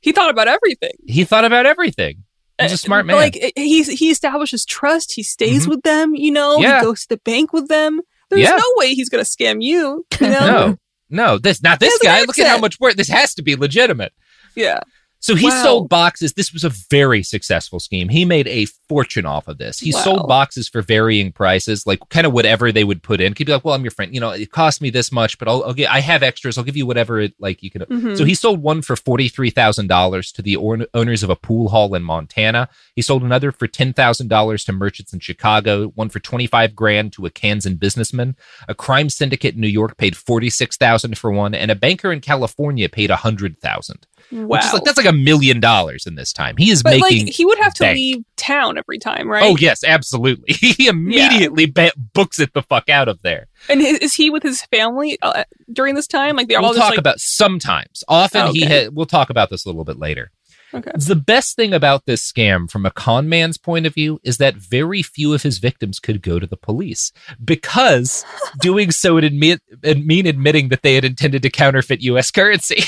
He thought about everything. he thought about everything he's a smart man Like he he establishes trust. He stays Mhm. with them. You know, Yeah. he goes to the bank with them. There's Yeah. no way he's gonna scam you. You know? no no this not this guy look at how much work this has to be legitimate Yeah. So he Wow. sold boxes. This was a very successful scheme. He made a fortune off of this. He Wow. sold boxes for varying prices, like kind of whatever they would put in. He'd be like, "Well, I'm your friend. You know, it cost me this much, but I'll, I'll get. I have extras. I'll give you whatever it like you can." Mhm. So he sold one for forty three thousand dollars to the or- owners of a pool hall in Montana. He sold another for ten thousand dollars to merchants in Chicago. One for twenty five grand to a Kansan businessman. A crime syndicate in New York paid forty six thousand for one, and a banker in California paid a hundred thousand. Wow. like that's like a million dollars in this time. He is But making. like he would have to bank. leave town every time, right? Oh yes, absolutely. He immediately ba- books it the fuck out of there. And is, he with his family uh, during this time? Like they're we'll all just talk like about sometimes. Often Oh, he okay. had. We'll talk about this a little bit later. Okay. The best thing about this scam, from a con man's point of view, is that very few of his victims could go to the police because doing so would admit, would mean admitting that they had intended to counterfeit U.S. currency.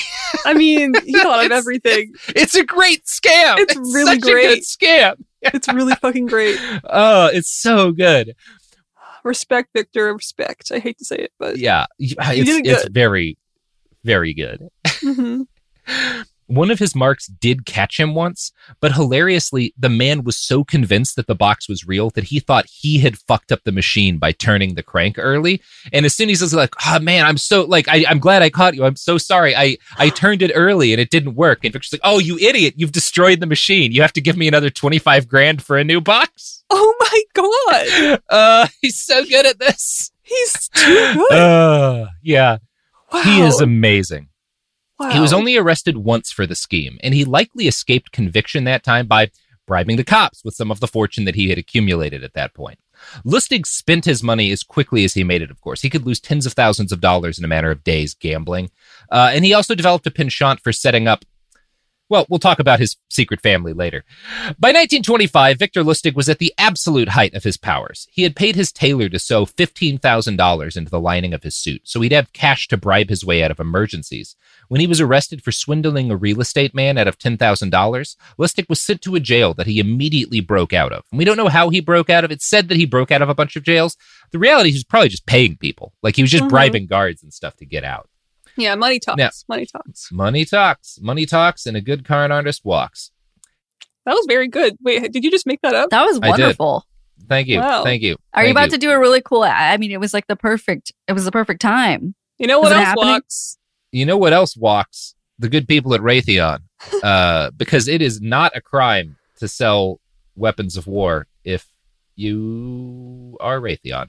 I mean, he thought of everything. it's a great scam. It's really such a great. scam. It's really fucking great. Oh, it's so good. Respect, Victor. Respect. I hate to say it, but Yeah, it's, it's very, very good. Mhm. One of his marks did catch him once, but hilariously, the man was so convinced that the box was real that he thought he had fucked up the machine by turning the crank early. And as soon as he's like, "Oh man, I'm so like, I, I'm glad I caught you. I'm so sorry. I I turned it early and it didn't work." And Victor's like, "Oh, you idiot! You've destroyed the machine. You have to give me another twenty five grand for a new box." oh my god, Uh, he's so good at this. he's too good. Uh, yeah, he is amazing. Wow. He was only arrested once for the scheme, and he likely escaped conviction that time by bribing the cops with some of the fortune that he had accumulated at that point. Lustig spent his money as quickly as he made it, of course. He could lose tens of thousands of dollars in a matter of days gambling. Uh, and he also developed a penchant for setting up Well, we'll talk about his secret family later. By 1925, Victor Lustig was at the absolute height of his powers. He had paid his tailor to sew $15,000 into the lining of his suit, so he'd have cash to bribe his way out of emergencies. When he was arrested for swindling a real estate man out of $10,000, Lustig was sent to a jail that he immediately broke out of. And we don't know how he broke out of. It said that he broke out of a bunch of jails. The reality, he was probably just paying people. Like he was just Mhm. bribing guards and stuff to get out. Yeah, money talks. Now- money talks. Money talks. Money talks, and a good con artist walks. That was very good. Wait, did you just make that up? That was wonderful. Thank you. Wow. Thank you. Are you Thank about to do a really cool? I mean, it was like the perfect. It was the perfect time. You know what else happening? walks? You know what else walks? The good people at Raytheon. Uh, because it is not a crime to sell weapons of war if you are Raytheon.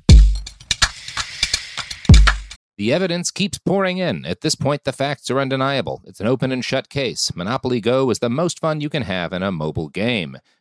The evidence keeps pouring in. At this point, the facts are undeniable. It's an open and shut case. Monopoly Go is the most fun you can have in a mobile game.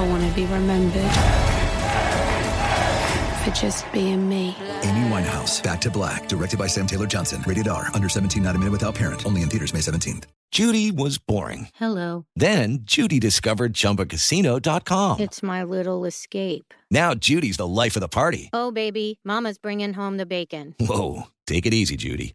I want to be remembered for just being me. Amy Winehouse, Back to Black, directed by Sam Taylor Johnson. Rated R, under 17, not a minute without parent. Only in theaters May 17th. Judy was boring. Hello. Then Judy discovered ChumbaCasino.com. It's my little escape. Now Judy's the life of the party. Oh, baby, Mama's bringing home the bacon. Whoa, take it easy, Judy.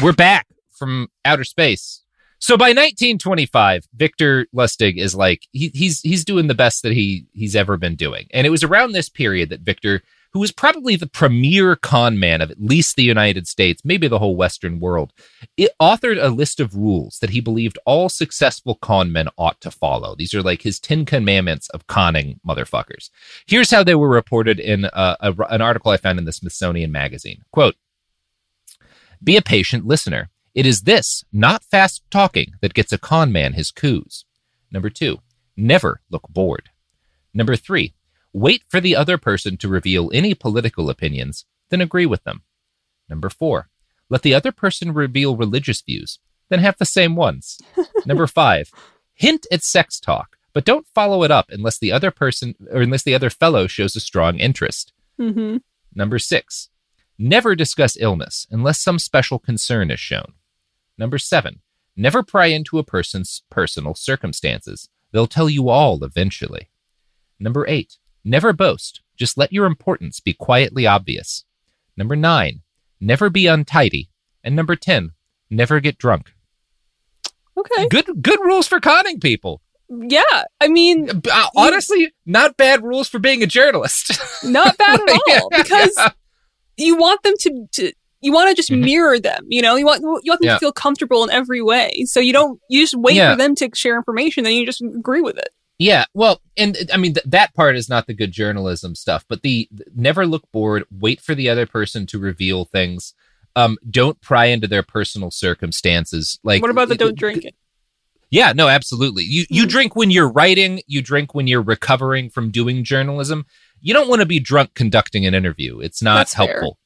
We're back from outer space. So by 1925, Victor Lustig is like he, he's he's doing the best that he he's ever been doing, and it was around this period that Victor, who was probably the premier con man of at least the United States, maybe the whole Western world, it authored a list of rules that he believed all successful con men ought to follow. These are like his Ten Commandments of conning motherfuckers. Here's how they were reported in a, a, an article I found in the Smithsonian Magazine. Quote. Be a patient listener. It is this, not fast talking, that gets a con man his coups. Number two, never look bored. Number three, wait for the other person to reveal any political opinions, then agree with them. Number four, let the other person reveal religious views, then have the same ones. Number five, hint at sex talk, but don't follow it up unless the other person or unless the other fellow shows a strong interest. Mm-hmm. Number six, never discuss illness unless some special concern is shown. Number seven, never pry into a person's personal circumstances. They'll tell you all eventually. Number eight, never boast. Just let your importance be quietly obvious. Number nine, never be untidy. And number 10, never get drunk. Okay. Good good rules for conning people. Yeah, I mean, Uh, honestly, not bad rules for being a journalist. not bad at all because yeah. You want them to, to you want to just mirror them. You know, you want you want them Mm-hmm. Yeah. to feel comfortable in every way. So you don't you just wait Yeah. for them to share information, then you just agree with it. Yeah, well, and I mean th- that part is not the good journalism stuff, but the, the never look bored, wait for the other person to reveal things. Um, don't pry into their personal circumstances. Like, what about the don't drink it? Yeah, no, absolutely. You you drink when you're writing, you drink when you're recovering from doing journalism. You don't want to be drunk conducting an interview. It's not That's helpful.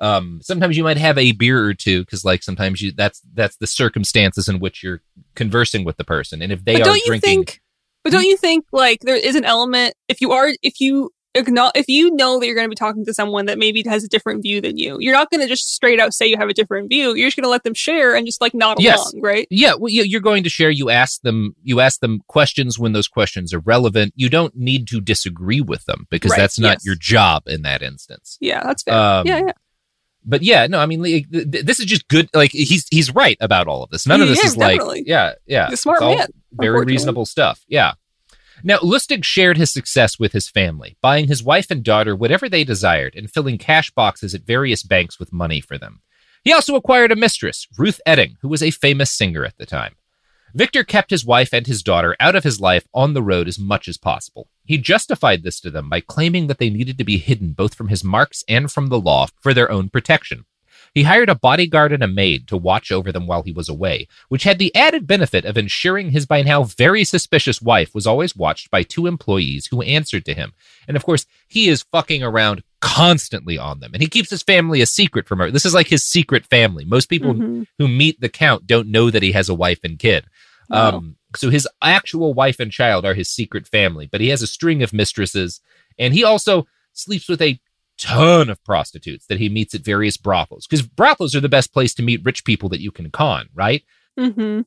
Um, sometimes you might have a beer or two because, like, sometimes you that's that's the circumstances in which you're conversing with the person, and if they but are don't you drinking, think? But don't you think like there is an element if you are if you acknowledge if you know that you're going to be talking to someone that maybe has a different view than you, you're not going to just straight out say you have a different view. You're just going to let them share and just like nod Yes. along, right? Yeah, well, you- you're going to share. You ask them. You ask them questions when those questions are relevant. You don't need to disagree with them because Right, that's not yes. your job in that instance. Yeah, that's fair. Um, yeah, yeah. But yeah, no, I mean, like, th- th- this is just good. Like he's he's right about all of this. None of this is, like, yeah, yeah, a smart man, very reasonable stuff. Yeah. Now, Lustig shared his success with his family, buying his wife and daughter whatever they desired and filling cash boxes at various banks with money for them. He also acquired a mistress, Ruth Edding, who was a famous singer at the time. Victor kept his wife and his daughter out of his life on the road as much as possible. He justified this to them by claiming that they needed to be hidden both from his marks and from the law for their own protection. He hired a bodyguard and a maid to watch over them while he was away, which had the added benefit of ensuring his by now very suspicious wife was always watched by two employees who answered to him. And of course, he is fucking around constantly on them, and he keeps his family a secret from her. This is like his secret family. Most people Mhm. who meet the count don't know that he has a wife and kid. Wow. Um, so his actual wife and child are his secret family, but he has a string of mistresses, and he also sleeps with a ton of prostitutes that he meets at various brothels because brothels are the best place to meet rich people that you can con, right? Mm-hmm.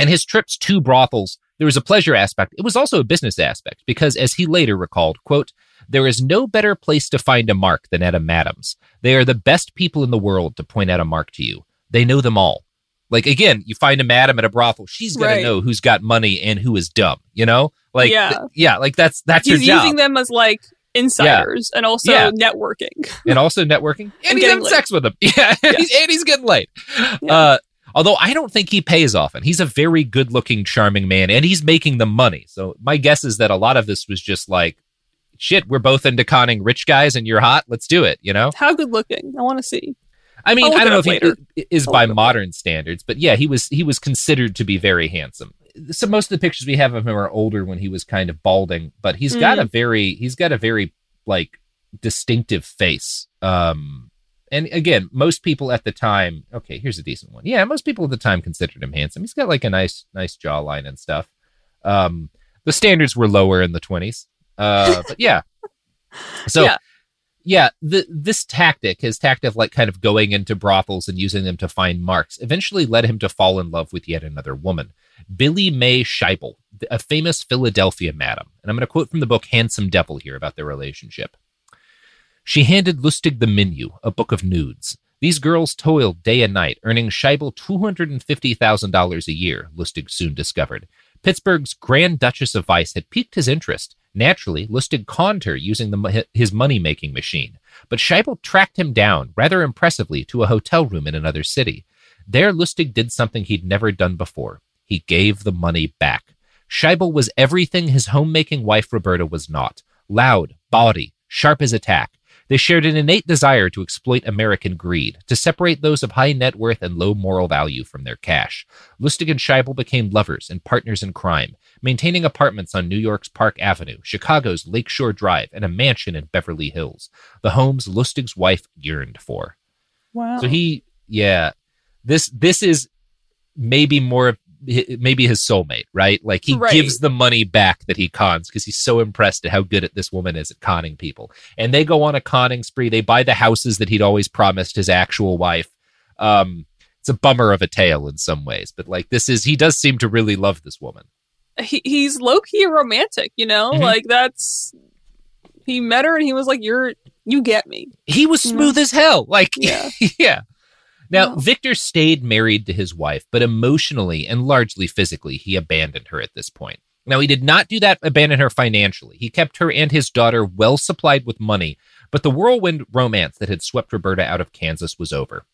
And his trips to brothels, there was a pleasure aspect. It was also a business aspect because, as he later recalled, quote, there is no better place to find a mark than at a madam's. They are the best people in the world to point out a mark to you. They know them all. Like again, you find a madam at a brothel, she's gonna Right. know who's got money and who is dumb. You know, like Yeah. th- yeah, like that's that's He's using them as like insiders and also Yeah. networking. and also networking and, he's getting having laid. sex with them. Yeah, and, he's, and he's getting laid. Uh, although I don't think he pays often. He's a very good-looking, charming man, and he's making the money. So my guess is that a lot of this was just like, shit, we're both into conning rich guys, and you're hot. Let's do it. You know. How good looking? I want to see. I mean, I'll I don't know if later. he is by modern standards, but yeah, he was he was considered to be very handsome. So most of the pictures we have of him are older when he was kind of balding, but he's got Mm. a very he's got a very like distinctive face. Um and again, most people at the time, okay, here's a decent one. Yeah, most people at the time considered him handsome. He's got like a nice nice jawline and stuff. Um the standards were lower in the 20s. Uh but yeah. So Yeah. yeah, the, this tactic, his tactic of like kind of going into brothels and using them to find marks, eventually led him to fall in love with yet another woman, Billie Mae Scheible, a famous Philadelphia madam. And I'm going to quote from the book Handsome Devil here about their relationship. She handed Lustig the menu, a book of nudes. These girls toiled day and night, earning Scheible $250,000 a year, Lustig soon discovered. Pittsburgh's Grand Duchess of Vice had piqued his interest. Naturally, Lustig conned her using the, his money making machine. But Scheible tracked him down, rather impressively, to a hotel room in another city. There, Lustig did something he'd never done before. He gave the money back. Scheible was everything his homemaking wife Roberta was not loud, bawdy, sharp as a tack. They shared an innate desire to exploit American greed, to separate those of high net worth and low moral value from their cash. Lustig and Scheible became lovers and partners in crime, maintaining apartments on New York's Park Avenue, Chicago's Lakeshore Drive, and a mansion in Beverly Hills, the homes Lustig's wife yearned for. Wow. So he, yeah, this this is maybe more maybe his soulmate, right? Like he Right. gives the money back that he cons because he's so impressed at how good at this woman is at conning people. And they go on a conning spree. They buy the houses that he'd always promised his actual wife. Um, it's a bummer of a tale in some ways, but like this is he does seem to really love this woman. he, he's low key romantic, you know? Mhm. Like that's he met her and he was like, You're you get me. He was smooth as hell. Like, Yeah. yeah. Now, Victor stayed married to his wife, but emotionally and largely physically, he abandoned her at this point. Now, he did not do that, abandon her financially. He kept her and his daughter well supplied with money, but the whirlwind romance that had swept Roberta out of Kansas was over.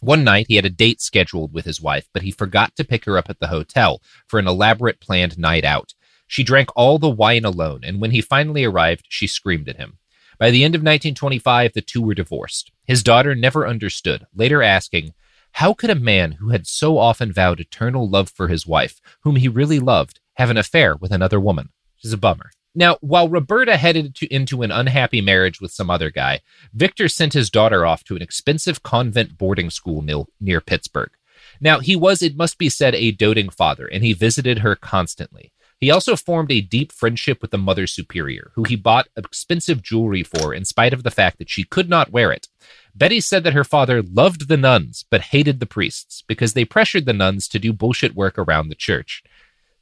One night, he had a date scheduled with his wife, but he forgot to pick her up at the hotel for an elaborate planned night out. She drank all the wine alone, and when he finally arrived, she screamed at him. By the end of 1925, the two were divorced. His daughter never understood, later asking, How could a man who had so often vowed eternal love for his wife, whom he really loved, have an affair with another woman? Which is a bummer. Now, while Roberta headed to, into an unhappy marriage with some other guy, Victor sent his daughter off to an expensive convent boarding school near Pittsburgh. Now, he was, it must be said, a doting father, and he visited her constantly. He also formed a deep friendship with the Mother Superior, who he bought expensive jewelry for in spite of the fact that she could not wear it. Betty said that her father loved the nuns but hated the priests because they pressured the nuns to do bullshit work around the church.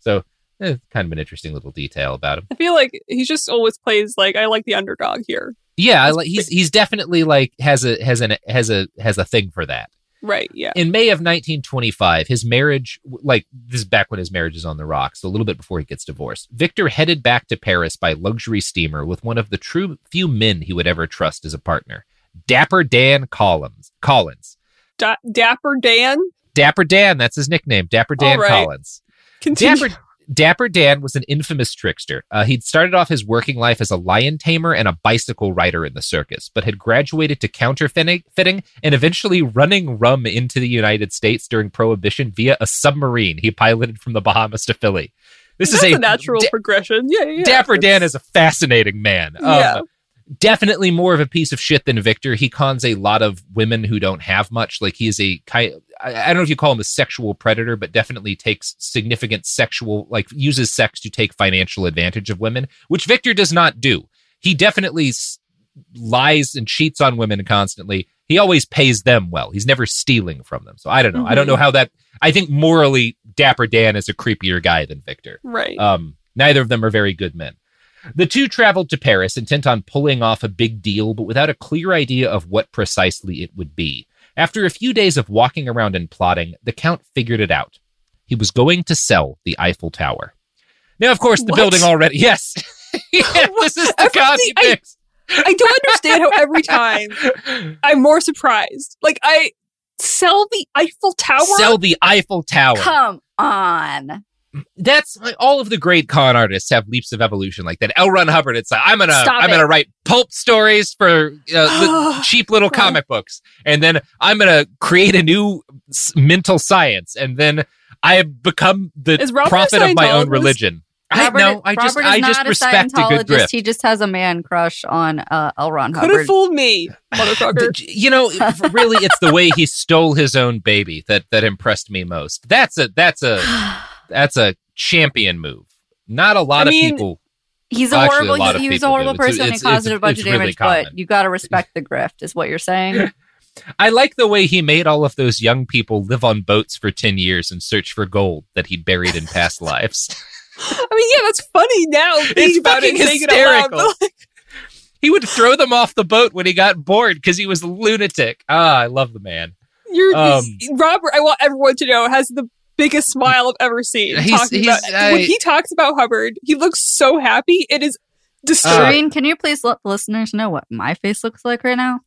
So, eh, kind of an interesting little detail about him. I feel like he just always plays like I like the underdog here. Yeah, like he's he's definitely like has a has an has a has a thing for that. Right, yeah. In May of 1925, his marriage, like this is back when his marriage is on the rocks, a little bit before he gets divorced. Victor headed back to Paris by luxury steamer with one of the true few men he would ever trust as a partner, Dapper Dan Collins. Collins. Da- Dapper Dan. Dapper Dan, that's his nickname. Dapper Dan right. Collins. Continue. Dapper Dapper Dan was an infamous trickster. Uh, he'd started off his working life as a lion tamer and a bicycle rider in the circus, but had graduated to counterfeiting and eventually running rum into the United States during Prohibition via a submarine he piloted from the Bahamas to Philly. This That's is a, a natural Da- progression. Yeah, yeah. Dapper Dan is a fascinating man. Um, Yeah. Definitely more of a piece of shit than Victor. He cons a lot of women who don't have much. Like he is a kind. I don't know if you call him a sexual predator, but definitely takes significant sexual, like uses sex to take financial advantage of women, which Victor does not do. He definitely s- lies and cheats on women constantly. He always pays them well. He's never stealing from them. So I don't know. I don't know how that. I think morally, Dapper Dan is a creepier guy than Victor. Right. Um, neither of them are very good men. The two traveled to Paris, intent on pulling off a big deal, but without a clear idea of what precisely it would be. After a few days of walking around and plotting, the Count figured it out. He was going to sell the Eiffel Tower. Now, of course, the What? building already. Yes. yeah, this is the con he I- picks. I don't understand how every time I'm more surprised. Like I sell the Eiffel Tower. Sell the Eiffel Tower. Come on. That's like, all of the great con artists have leaps of evolution like that. L. Ron Hubbard, it's like I'm gonna Stop I'm it. gonna write pulp stories for uh, li- cheap little comic books, and then I'm gonna create a new s- mental science, and then I have become the Is Robert a prophet of my own Scientologist? religion. I Robert, know. I just Robert is I just not a respect a good Scientologist. grift. He just has a man crush on uh, L. Ron Could Hubbard. have fooled me, motherfucker. you know, really, it's the way he stole his own baby that that impressed me most. That's a that's a that's a champion move. Not a lot I of people. He's a horrible. lot of he, he was a horrible do. Person. it's- he caused it's- a bunch of damage, common. but you got to respect the grift, is what you're saying. I like the way he made all of those young people live on boats for 10 years and search for gold that he'd buried in past lives. I mean, yeah, that's funny now. It's fucking and it out loud, hysterical. like, he would throw them off the boat when he got bored because he was a lunatic. Ah, I love the man. You're Um, Robert. I want everyone to know has the biggest smile I've ever seen. He's- talking he's- about, I- when he talks about Hubbard, he looks so happy. It is disturbing. Uh, Shireen, can you please let the listeners know what my face looks like right now?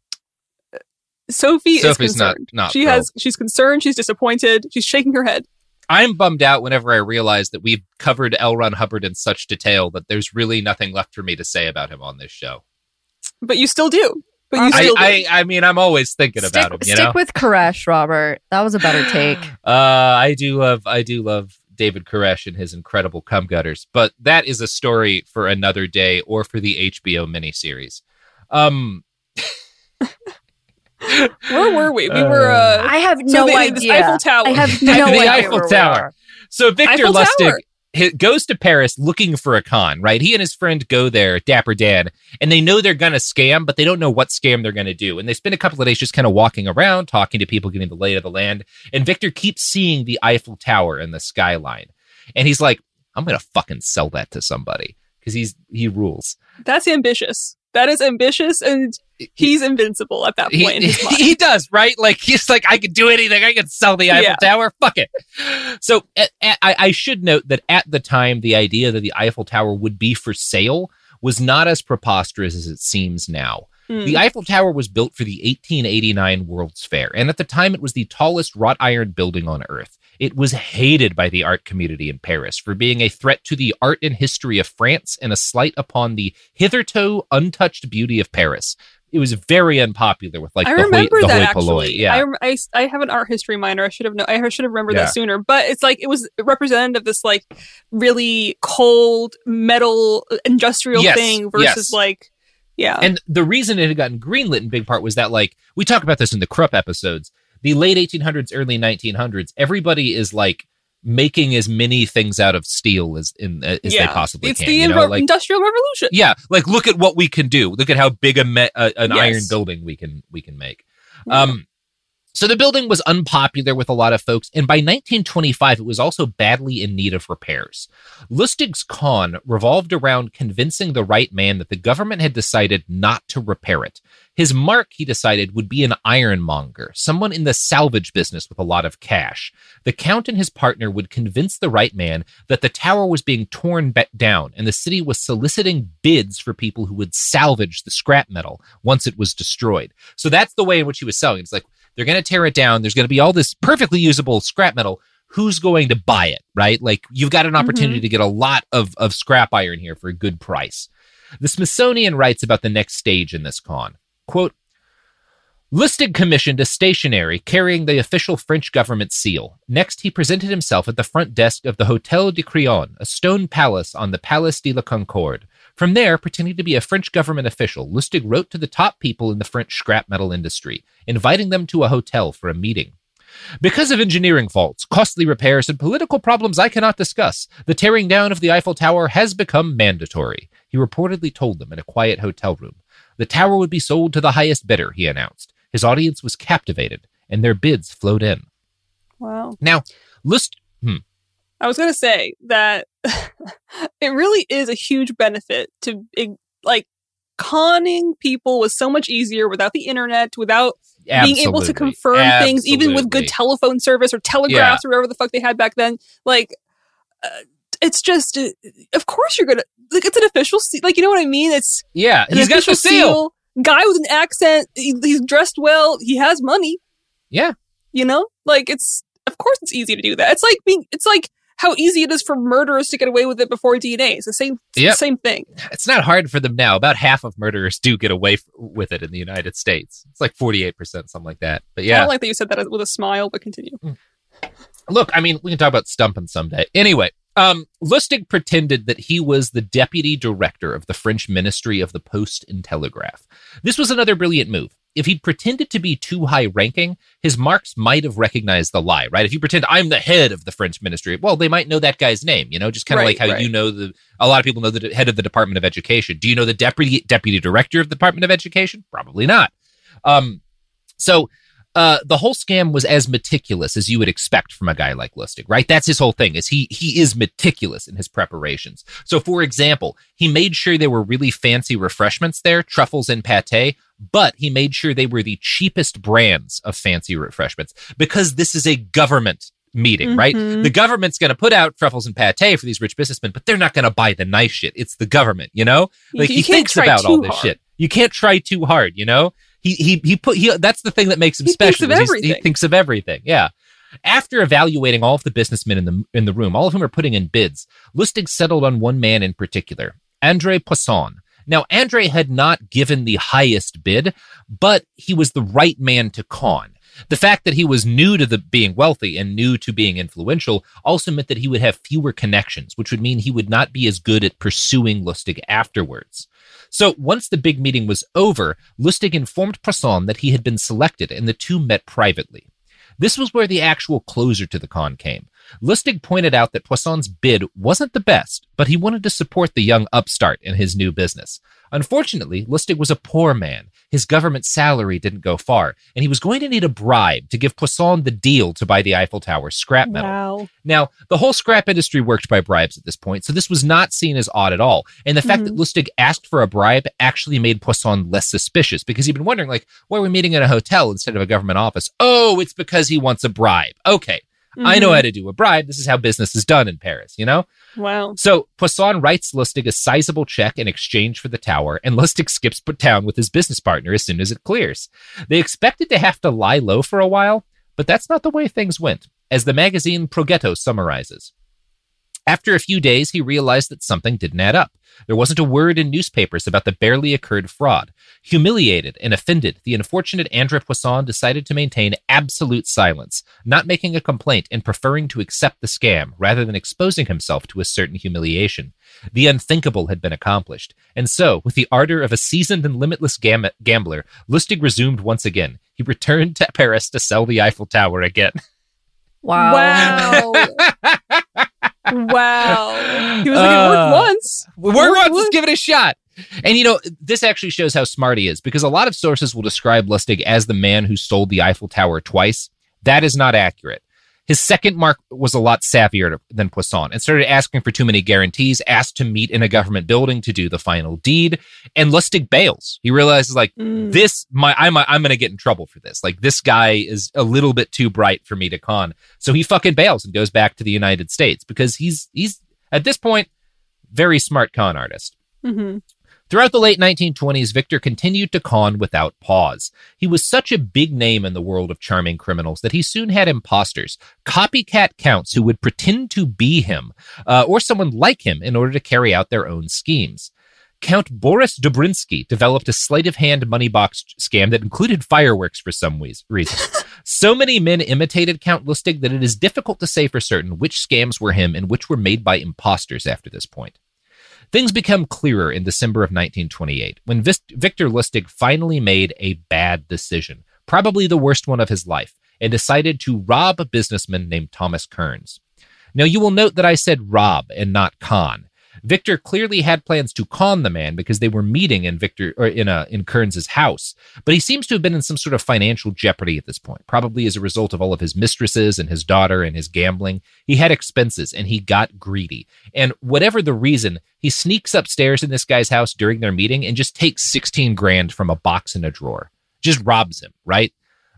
Sophie Sophie's is concerned. not she thrilled. has. She's concerned. She's disappointed. She's shaking her head. I'm bummed out whenever I realize that we've covered L. Ron Hubbard in such detail that there's really nothing left for me to say about him on this show. But you still do. But you I, still do. I, I mean, I'm always thinking Stick, about him. You stick know, with Koresh, Robert. That was a better take. uh, I do love, I do love David Koresh and his incredible cum gutters, but that is a story for another day or for the HBO miniseries. Um, Where were we? We were. Uh, I have no they- this idea. Eiffel Tower. I have no the idea. Eiffel where we Tower. So Victor Eiffel Lustig Tower. He goes to Paris looking for a con, right? He and his friend go there, Dapper Dan, and they know they're going to scam, but they don't know what scam they're going to do. And they spend a couple of days just kind of walking around, talking to people, getting the lay of the land. And Victor keeps seeing the Eiffel Tower and the skyline. And he's like, I'm going to fucking sell that to somebody because he's he rules. That's ambitious. That is ambitious, and he's invincible at that point mind. he does, right? Like he's like, I could do anything. I could sell the Eiffel Yeah. Tower. Fuck it. So at, at- I, I should note that at the time, the idea that the Eiffel Tower would be for sale was not as preposterous as it seems now. Hmm. The Eiffel Tower was built for the 1889 World's Fair, and at the time it was the tallest wrought iron building on Earth. It was hated by the art community in Paris for being a threat to the art and history of France and a slight upon the hitherto untouched beauty of Paris. It was very unpopular with like I the remember hoi, the that hoi actually. Yeah, I, I, I have an art history minor. I should have known. I should have remembered Yeah. that sooner. But it's like it was representative of this like really cold metal uh, industrial Yes, thing versus yes. like yeah. And the reason it had gotten greenlit in big part was that, like, we talk about this in the Krupp episodes. The late 1800s, early 1900s, everybody is like making as many things out of steel as in as they possibly it's can. It's the you know, like industrial revolution. yeah, like look at what we can do. Look at how big a me- uh, an Yes. iron building we can we can make. Um, so the building was unpopular with a lot of folks, and by 1925, it was also badly in need of repairs. Lustig's con revolved around convincing the right man that the government had decided not to repair it. His mark, he decided, would be an ironmonger, someone in the salvage business with a lot of cash. The count and his partner would convince the right man that the tower was being torn down and the city was soliciting bids for people who would salvage the scrap metal once it was destroyed. So that's the way in which he was selling. It's like they're going to tear it down. There's going to be all this perfectly usable scrap metal. Who's going to buy it, right? Like you've got an opportunity Mhm. to get a lot of, of scrap iron here for a good price. The Smithsonian writes about the next stage in this con. Quote, Lustig commissioned a stationery carrying the official French government seal. Next, he presented himself at the front desk of the Hotel de Crillon, a stone palace on the Place de la Concorde. From there, pretending to be a French government official, Lustig wrote to the top people in the French scrap metal industry, inviting them to a hotel for a meeting. Because of engineering faults, costly repairs, and political problems I cannot discuss, the tearing down of the Eiffel Tower has become mandatory, he reportedly told them in a quiet hotel room. The tower would be sold to the highest bidder, he announced. His audience was captivated, and their bids flowed in. Wow. Now, Lust. Hmm. I was going to say that it really is a huge benefit to like conning people was so much easier without the internet, without being able to Absolutely. confirm things, even with good telephone service or telegraphs or whatever the fuck they had back then. Like, uh, it's just, uh, of course you're gonna like it's an official se- like you know what I mean. It's Yeah, an he's got official the seal. Guy with an accent. He, he's dressed well. He has money. Yeah. You know, like it's of course it's easy to do that. It's like being. It's like how easy it is for murderers to get away with it before DNA. It's the same. Yep. the same thing. It's not hard for them now. About half of murderers do get away f- with it in the United States. It's like 48%, something like that. But yeah. I don't like that you said that with a smile, but continue. Mm. Look, I mean, we can talk about stumping someday. Anyway, um, Lustig pretended that he was the deputy director of the French Ministry of the Post and Telegraph. This was another brilliant move. If he'd pretended to be too high ranking, his marks might have recognized the lie, right? If you pretend I'm the head of the French ministry, well, they might know that guy's name, you know, just kind of Right, like how right. you know the a lot of people know the head of the Department of Education. Do you know the deputy deputy director of the Department of Education? Probably not. Um, so uh, the whole scam was as meticulous as you would expect from a guy like Lustig, right? That's his whole thing. Is he he is meticulous in his preparations. So, for example, he made sure there were really fancy refreshments there, truffles and pate, but he made sure they were the cheapest brands of fancy refreshments because this is a government meeting, right? Mhm. The government's going to put out truffles and pate for these rich businessmen, but they're not going to buy the nice shit. It's the government, you know? Like you he thinks about all this hard. shit. You can't try too hard, you know? He he he put he that's the thing that makes him He thinks special. is He thinks of everything. Yeah. After evaluating all of the businessmen in the in the room, all of whom are putting in bids, Lustig settled on one man in particular, Andre Poisson. Now, Andre had not given the highest bid, but he was the right man to con. The fact that he was new to the being wealthy and new to being influential also meant that he would have fewer connections, which would mean he would not be as good at pursuing Lustig afterwards. So once the big meeting was over, Lustig informed Poisson that he had been selected, and the two met privately. This was where the actual closer to the con came. Lustig pointed out that Poisson's bid wasn't the best, but he wanted to support the young upstart in his new business. Unfortunately, Lustig was a poor man. His government salary didn't go far, and he was going to need a bribe to give Poisson the deal to buy the Eiffel Tower scrap metal. Wow. Now, the whole scrap industry worked by bribes at this point, so this was not seen as odd at all. And the fact that mm-hmm. Lustig asked for a bribe actually made Poisson less suspicious because he'd been wondering, like, why are we meeting in a hotel instead of a government office? Oh, it's because he wants a bribe. Okay. I know how mm-hmm. to do a bribe. This is how business is done in Paris, you know? Wow. So Poisson writes Lustig a sizable check in exchange for the tower, and Lustig skips town with his business partner as soon as it clears. They expected to have to lie low for a while, but that's not the way things went, as the magazine Progetto summarizes. After a few days, he realized that something didn't add up. There wasn't a word in newspapers about the barely occurred fraud. Humiliated and offended, the unfortunate Andre Poisson decided to maintain absolute silence, not making a complaint and preferring to accept the scam rather than exposing himself to a certain humiliation. The unthinkable had been accomplished, and so, with the ardor of a seasoned and limitless gam- gambler, Lustig resumed once again. He returned to Paris to sell the Eiffel Tower again. Wow. Wow. wow. He was like, it Uh, worked once. Work once, let's give it a shot. And you know, this actually shows how smart he is because a lot of sources will describe Lustig as the man who sold the Eiffel Tower twice. That is not accurate. His second mark was a lot savvier than Poisson and started asking for too many guarantees, asked to meet in a government building to do the final deed, and Lustig bails. He realizes like Mm. this, my I'm I'm going to get in trouble for this. Like this guy is a little bit too bright for me to con. So he fucking bails and goes back to the United States because he's he's at this point very smart con artist. Mm-hmm. Throughout the late 1920s, Victor continued to con without pause. He was such a big name in the world of charming criminals that he soon had imposters, copycat counts who would pretend to be him uh, or someone like him in order to carry out their own schemes. Count Boris Dobrinsky developed a sleight of hand money box scam that included fireworks for some reason. so many men imitated Count Lustig that it is difficult to say for certain which scams were him and which were made by imposters after this point. Things become clearer in December of 1928 when Victor Lustig finally made a bad decision, probably the worst one of his life, and decided to rob a businessman named Thomas Kearns. Now, you will note that I said rob and not con. Victor clearly had plans to con the man because they were meeting in Victor or in a in Kearns's house, but he seems to have been in some sort of financial jeopardy at this point, probably as a result of all of his mistresses and his daughter and his gambling. He had expenses and he got greedy. And whatever the reason, he sneaks upstairs in this guy's house during their meeting and just takes 16 grand from a box in a drawer. Just robs him, right?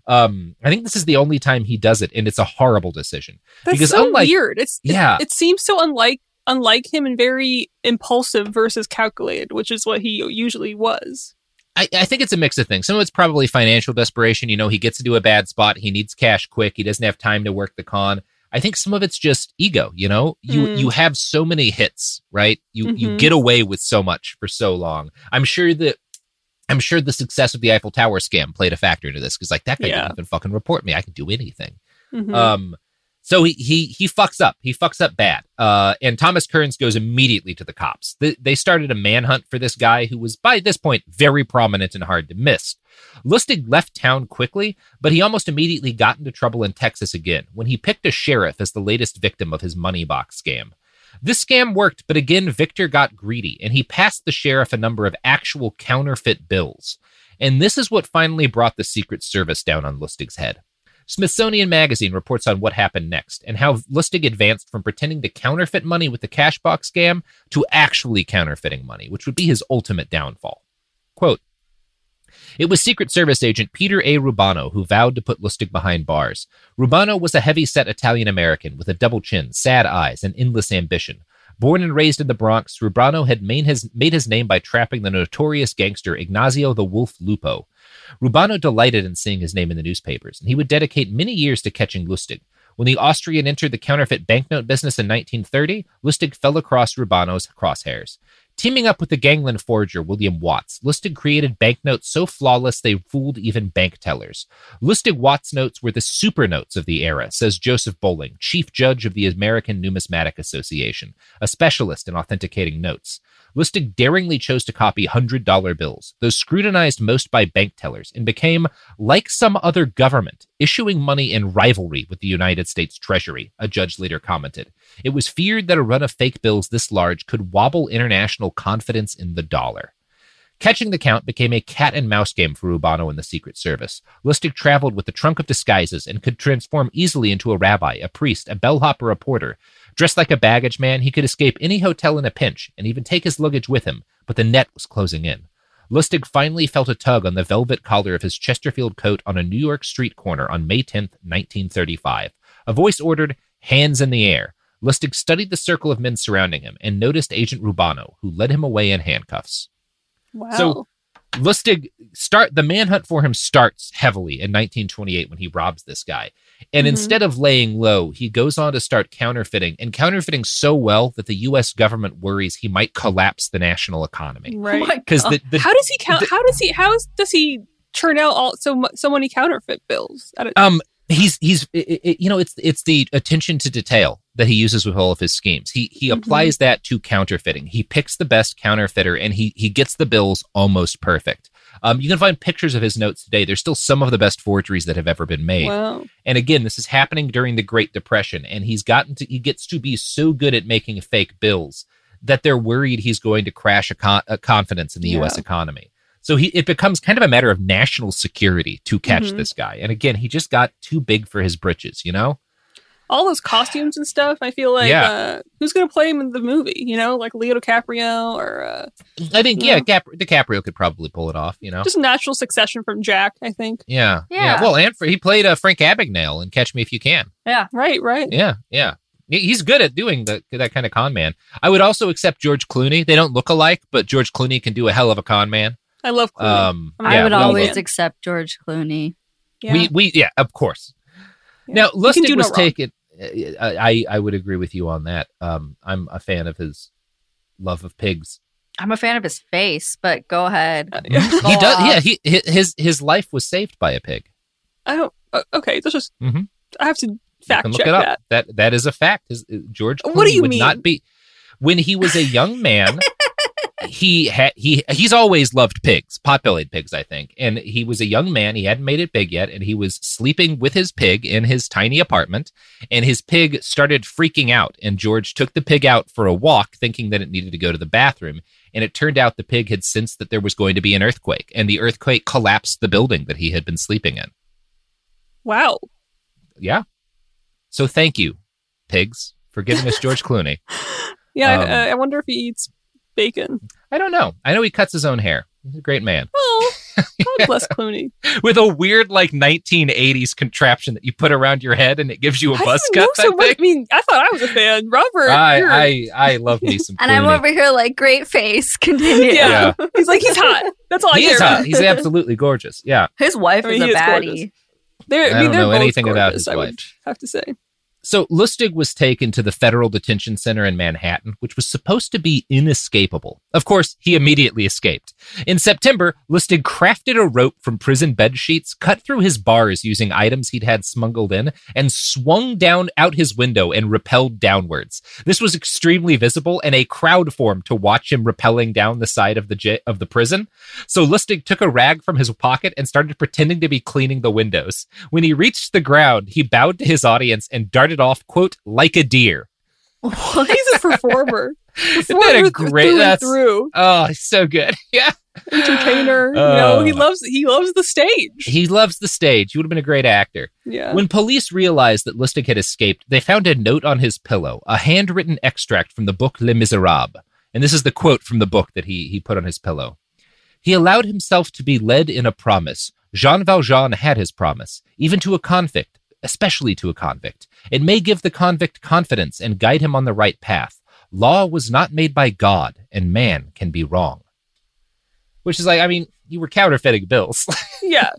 Um, I think this is the only time he does it, and it's a horrible decision. That's because so unlike, weird. It's it- yeah. It, seems so unlike unlike him and very impulsive versus calculated, which is what he usually was. I, I think it's a mix of things. Some of it's probably financial desperation. You know, he gets into a bad spot. He needs cash quick. He doesn't have time to work the con. I think some of it's just ego. You know, you Mm. you have so many hits, right? You you Mhm. get away with so much for so long. I'm sure that. I'm sure the success of the Eiffel Tower scam played a factor into this because, like, that guy Yeah. didn't even fucking report me. I can do anything. Mhm. Um, so he he he fucks up. He fucks up bad. Uh, and Thomas Kearns goes immediately to the cops. They, they started a manhunt for this guy who was by this point very prominent and hard to miss. Lustig left town quickly, but he almost immediately got into trouble in Texas again when he picked a sheriff as the latest victim of his money box scam. This scam worked, but again, Victor got greedy and he passed the sheriff a number of actual counterfeit bills. And this is what finally brought the Secret Service down on Lustig's head. Smithsonian Magazine reports on what happened next and how Lustig advanced from pretending to counterfeit money with the cash box scam to actually counterfeiting money, which would be his ultimate downfall. Quote, it was Secret Service agent Peter A. Rubano who vowed to put Lustig behind bars. Rubano was a heavy set Italian American with a double chin, sad eyes, and endless ambition. Born and raised in the Bronx, Rubano had made his, made his name by trapping the notorious gangster Ignazio the Wolf Lupo. Rubano delighted in seeing his name in the newspapers, and he would dedicate many years to catching Lustig. When the Austrian entered the counterfeit banknote business in 1930, Lustig fell across Rubano's crosshairs. Teaming up with the gangland forger William Watts, Lustig created banknotes so flawless they fooled even bank tellers. Lustig Watts notes were the super notes of the era, says Joseph Boling, chief judge of the American Numismatic Association, a specialist in authenticating notes. Lustig daringly chose to copy $100 bills, those scrutinized most by bank tellers, and became, like some other government, issuing money in rivalry with the United States Treasury, a judge later commented. It was feared that a run of fake bills this large could wobble international confidence in the dollar. Catching the Count became a cat and mouse game for Rubano and the Secret Service. Lustig traveled with the trunk of disguises and could transform easily into a rabbi, a priest, a bellhop, or a porter. Dressed like a baggage man, he could escape any hotel in a pinch and even take his luggage with him, but the net was closing in. Lustig finally felt a tug on the velvet collar of his Chesterfield coat on a New York street corner on May 10, 1935. A voice ordered, Hands in the air. Lustig studied the circle of men surrounding him and noticed Agent Rubano, who led him away in handcuffs. Wow. So Lustig start the manhunt for him starts heavily in 1928 when he robs this guy. And Mhm. instead of laying low, he goes on to start counterfeiting and counterfeiting so well that the US government worries he might collapse the national economy. right. Because the, the how does he count? how does he? How is, does he churn out all so so many counterfeit bills? Um he's he's it, it- you know it's it's the attention to detail that he uses with all of his schemes he he Mhm. applies that to counterfeiting he picks the best counterfeiter and he he gets the bills almost perfect um you can find pictures of his notes today there's still some of the best forgeries that have ever been made Wow. and again this is happening during the great depression and he's gotten to he gets to be so good at making fake bills that they're worried he's going to crash a, con- a confidence in the us economy so he it becomes kind of a matter of national security to catch Mhm. this guy. And again, he just got too big for his britches, you know? All those costumes and stuff. I feel like Yeah. uh, who's going to play him in the movie? You know, like Leo DiCaprio or uh, I think Yeah. yeah, Cap- DiCaprio could probably pull it off, you know. just natural succession from Jack. I think. yeah, yeah. Yeah. Well, and for, he played uh, Frank Abagnale in Catch Me If You Can. Yeah. Right. Right. Yeah, yeah. He's good at doing the, that kind of con man. I would also accept George Clooney. They don't look alike, but George Clooney can do a hell of a con man. I love Clooney. Um, I'm yeah, I would always accept George Clooney. Yeah. We we yeah, of course. Now He can Lustig do no was taken. I I would agree with you on that. Um, I'm a fan of his love of pigs. I'm a fan of his face, but go ahead. Uh, Go he does. off. Yeah, he his his life was saved by a pig. I don't. Uh, okay, that's just. Mhm. I have to fact look check it up. that. That that is a fact. His, uh, George Clooney What do you would mean? not be when he was a young man. he had he he's always loved pigs, pot-bellied pigs, I think. And he was a young man. He hadn't made it big yet, and he was sleeping with his pig in his tiny apartment. And his pig started freaking out, and George took the pig out for a walk, thinking that it needed to go to the bathroom. And it turned out the pig had sensed that there was going to be an earthquake, and the earthquake collapsed the building that he had been sleeping in. Wow. Yeah. So thank you, pigs, for giving us George Clooney. Yeah. Um, I, I wonder if he eats bacon. I don't know. I know he cuts his own hair. He's a great man. Oh, God bless Clooney. With a weird, like, 1980s contraption that you put around your head and it gives you a How buzz you know cut. so I much? I mean, I thought I was a fan. Robert. I, I, I love me some And I'm over here like, great face. Continue. yeah. he's like he's hot. That's all I He care is about. hot. He's absolutely gorgeous. Yeah. His wife I mean, is a is baddie. gorgeous. They're, I I mean, don't know both anything about gorgeous, his I would wife. have to say. So Lustig was taken to the federal detention center in Manhattan, which was supposed to be inescapable. Of course, he immediately escaped. In September, Lustig crafted a rope from prison bed sheets, cut through his bars using items he'd had smuggled in, and swung down out his window and repelled downwards. This was extremely visible, and a crowd formed to watch him rappelling down the side of the j- of the prison. So Lustig took a rag from his pocket and started pretending to be cleaning the windows. When he reached the ground, he bowed to his audience and darted off, quote, like a deer. He's a performer. Isn't that a great? through That's through. oh, he's so good. Yeah, entertainer. you know, uh, he loves he loves the stage. he loves the stage. He would have been a great actor. Yeah. When police realized that Lustig had escaped, they found a note on his pillow, a handwritten extract from the book Les Miserables. And this is the quote from the book that he, he put on his pillow. He allowed himself to be led in a promise. Jean Valjean had his promise, even to a convict, especially to a convict. It may give the convict confidence and guide him on the right path. Law was not made by God, and man can be wrong. Which is like, I mean, you were counterfeiting bills. Yeah.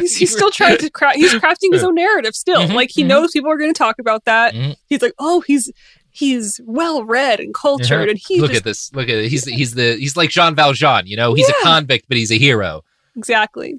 he's, he's still trying to craft he's crafting his own narrative still. Mhm, like he mhm. knows people are going to talk about that. Mhm. He's like, "Oh, he's he's well read and cultured Uh-huh. and he look just at this. Look at it. He's he's the he's like Jean Valjean. You know, he's Yeah. a convict, but he's a hero. exactly.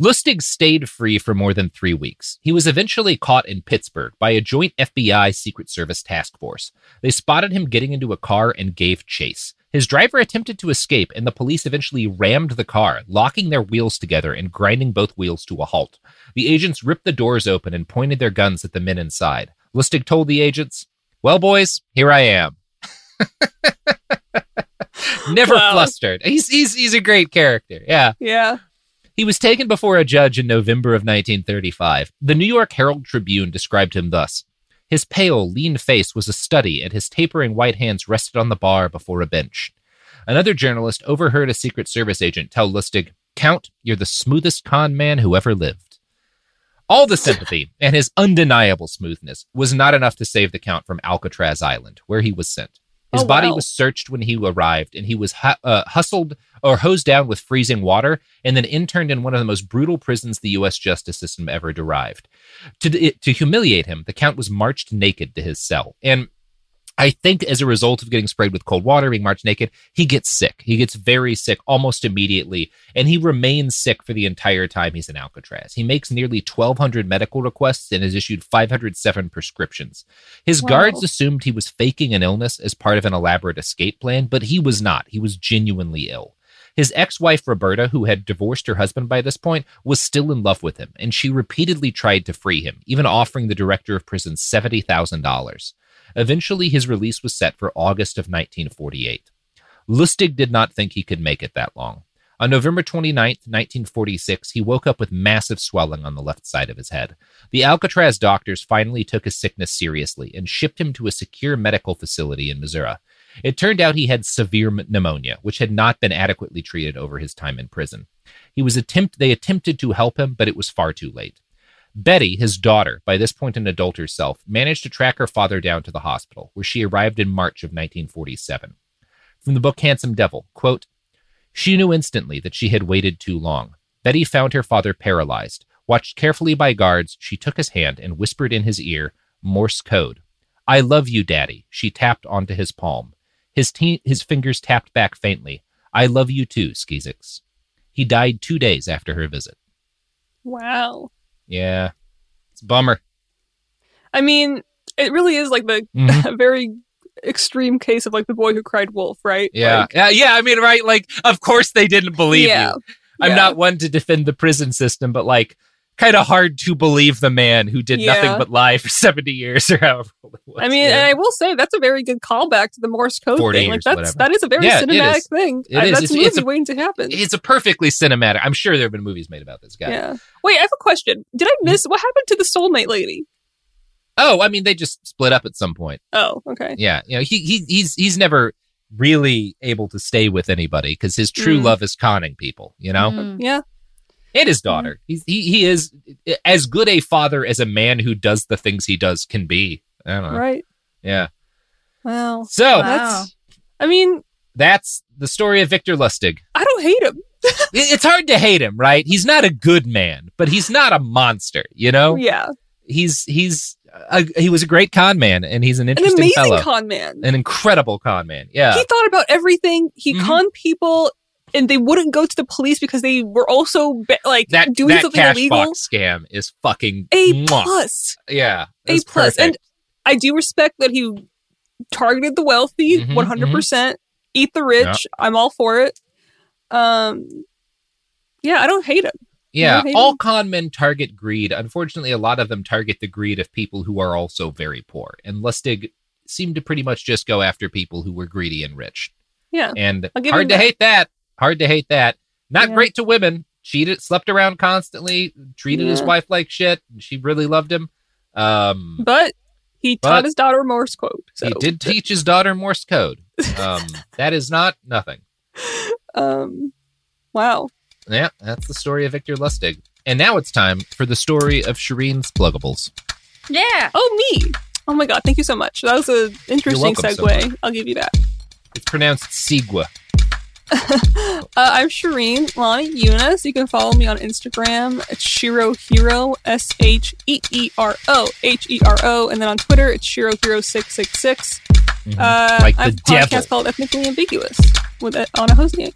Lustig stayed free for more than three weeks. He was eventually caught in Pittsburgh by a joint FBI Secret Service task force. They spotted him getting into a car and gave chase. His driver attempted to escape, and the police eventually rammed the car, locking their wheels together and grinding both wheels to a halt. The agents ripped the doors open and pointed their guns at the men inside. Lustig told the agents, Well, boys, here I am. Never Wow. flustered. He's, he's, he's a great character. Yeah. Yeah. He was taken before a judge in November of 1935. The New York Herald Tribune described him thus His pale, lean face was a study, and his tapering white hands rested on the bar before a bench. Another journalist overheard a Secret Service agent tell Lustig, Count, you're the smoothest con man who ever lived. All the sympathy and his undeniable smoothness was not enough to save the Count from Alcatraz Island, where he was sent. His Oh, body wow. was searched when he arrived, and he was hu- uh, hustled or hosed down with freezing water and then interned in one of the most brutal prisons the U.S. justice system ever derived. To, to humiliate him, the Count was marched naked to his cell. And I think as a result of getting sprayed with cold water, being marched naked, he gets sick. He gets very sick almost immediately, and he remains sick for the entire time he's in Alcatraz. He makes nearly 1,200 medical requests and has issued 507 prescriptions. His Wow. guards assumed he was faking an illness as part of an elaborate escape plan, but he was not. He was genuinely ill. His ex wife, Roberta, who had divorced her husband by this point, was still in love with him, and she repeatedly tried to free him, even offering the director of prison $70,000. Eventually, his release was set for August of 1948. Lustig did not think he could make it that long. On November 29, 1946, he woke up with massive swelling on the left side of his head. The Alcatraz doctors finally took his sickness seriously and shipped him to a secure medical facility in Missouri. It turned out he had severe pneumonia, which had not been adequately treated over his time in prison. He was attempt they attempted to help him, but it was far too late. Betty, his daughter, by this point an adult herself, managed to track her father down to the hospital, where she arrived in March of 1947. From the book Handsome Devil, quote, She knew instantly that she had waited too long. Betty found her father paralyzed. Watched carefully by guards, she took his hand and whispered in his ear, Morse code. I love you, Daddy. She tapped onto his palm. His, te- his fingers tapped back faintly. I love you too, Skeezix. He died two days after her visit. Wow. Yeah. It's a bummer. I mean, it really is like the Mhm. very extreme case of like the boy who cried wolf, right? Yeah. Like, yeah. Yeah. I mean, right. Like, of course they didn't believe Yeah. you. I'm Yeah. not one to defend the prison system, but like, kind of hard to believe the man who did Yeah. nothing but lie for 70 years or however it was. I mean, Yeah. and I will say that's a very good callback to the Morse code 40 thing. Like that's whatever. that is a very Yeah, cinematic thing. I- That's It's- a movie it's a- waiting to happen. it's a perfectly cinematic. I'm sure there have been movies made about this guy. Yeah. Wait, I have a question. Did I miss what happened to the soulmate lady? Oh, I mean, they just split up at some point. Oh, okay. Yeah, you know, he, he he's he's never really able to stay with anybody because his true Mm. love is conning people. You know, Mm. Yeah. And his daughter. He's he he is as good a father as a man who does the things he does can be. I don't know. Right. Yeah. Well. So that's. I mean, that's the story of Victor Lustig. I don't hate him. It's hard to hate him, right? He's not a good man, but he's not a monster. You know. Yeah. He's he's a, he was a great con man, and he's an An interesting amazing fellow, con man. an incredible con man. Yeah. He thought about everything. He Mhm. conned people, and they wouldn't go to the police because they were also like that doing that something cash illegal. box scam is fucking A mwah. plus. Yeah, A plus. And. I do respect that he targeted the wealthy, Mhm, one hundred percent. Eat the rich. I'm all for it. Um, yeah, I don't hate him. yeah, all him. con men target greed. Unfortunately, a lot of them target the greed of people who are also very poor. And Lustig seemed to pretty much just go after people who were greedy and rich. Yeah, And hard to that. hate that. Hard to hate that. Not Yeah. great to women. Cheated, slept around constantly, treated his wife like shit. and She really loved him. Um, but he But- taught his daughter Morse code. So he did teach his daughter Morse code. Um, that is not nothing. Um, wow. Yeah, that's the story of Victor Lustig. And now it's time for the story of Shireen's Pluggables. Yeah. Oh, me. Oh my god, thank you so much. That was an interesting welcome so segue. I'll give you that. It's pronounced Sigua. Uh, I'm Shireen Lonnie Eunice. You can follow me on Instagram at Shiro Hero, S H E E R O H E R O, and then on Twitter it's Shiro Hero six six six. Uh, Like I have a devil. podcast called Ethnically Ambiguous with it on a host name.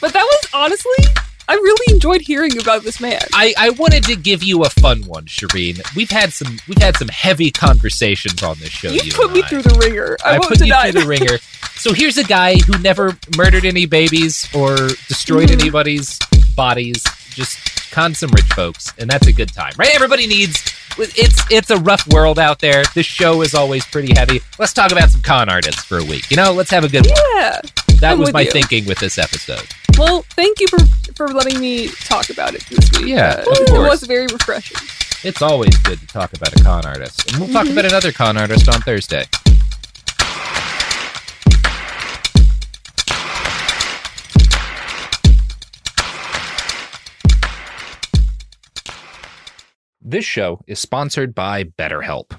But that was honestly, I really enjoyed hearing about this man. I, I wanted to give you a fun one, Shireen. We've had some we've had some heavy conversations on this show. you you put me I. through the ringer. I, I won't put you deny through the ringer. So here's a guy who never murdered any babies or destroyed Mhm. anybody's bodies. Just con some rich folks, and that's a good time, right? Everybody needs. It's it's a rough world out there. This show is always pretty heavy. Let's talk about some con artists for a week. You know, let's have a good one. Yeah. That I'm was my you. thinking with this episode. Well, thank you for for letting me talk about it this week. Yeah, Uh, it was very refreshing. It's always good to talk about a con artist, and we'll talk Mhm. about another con artist on Thursday. This show is sponsored by BetterHelp.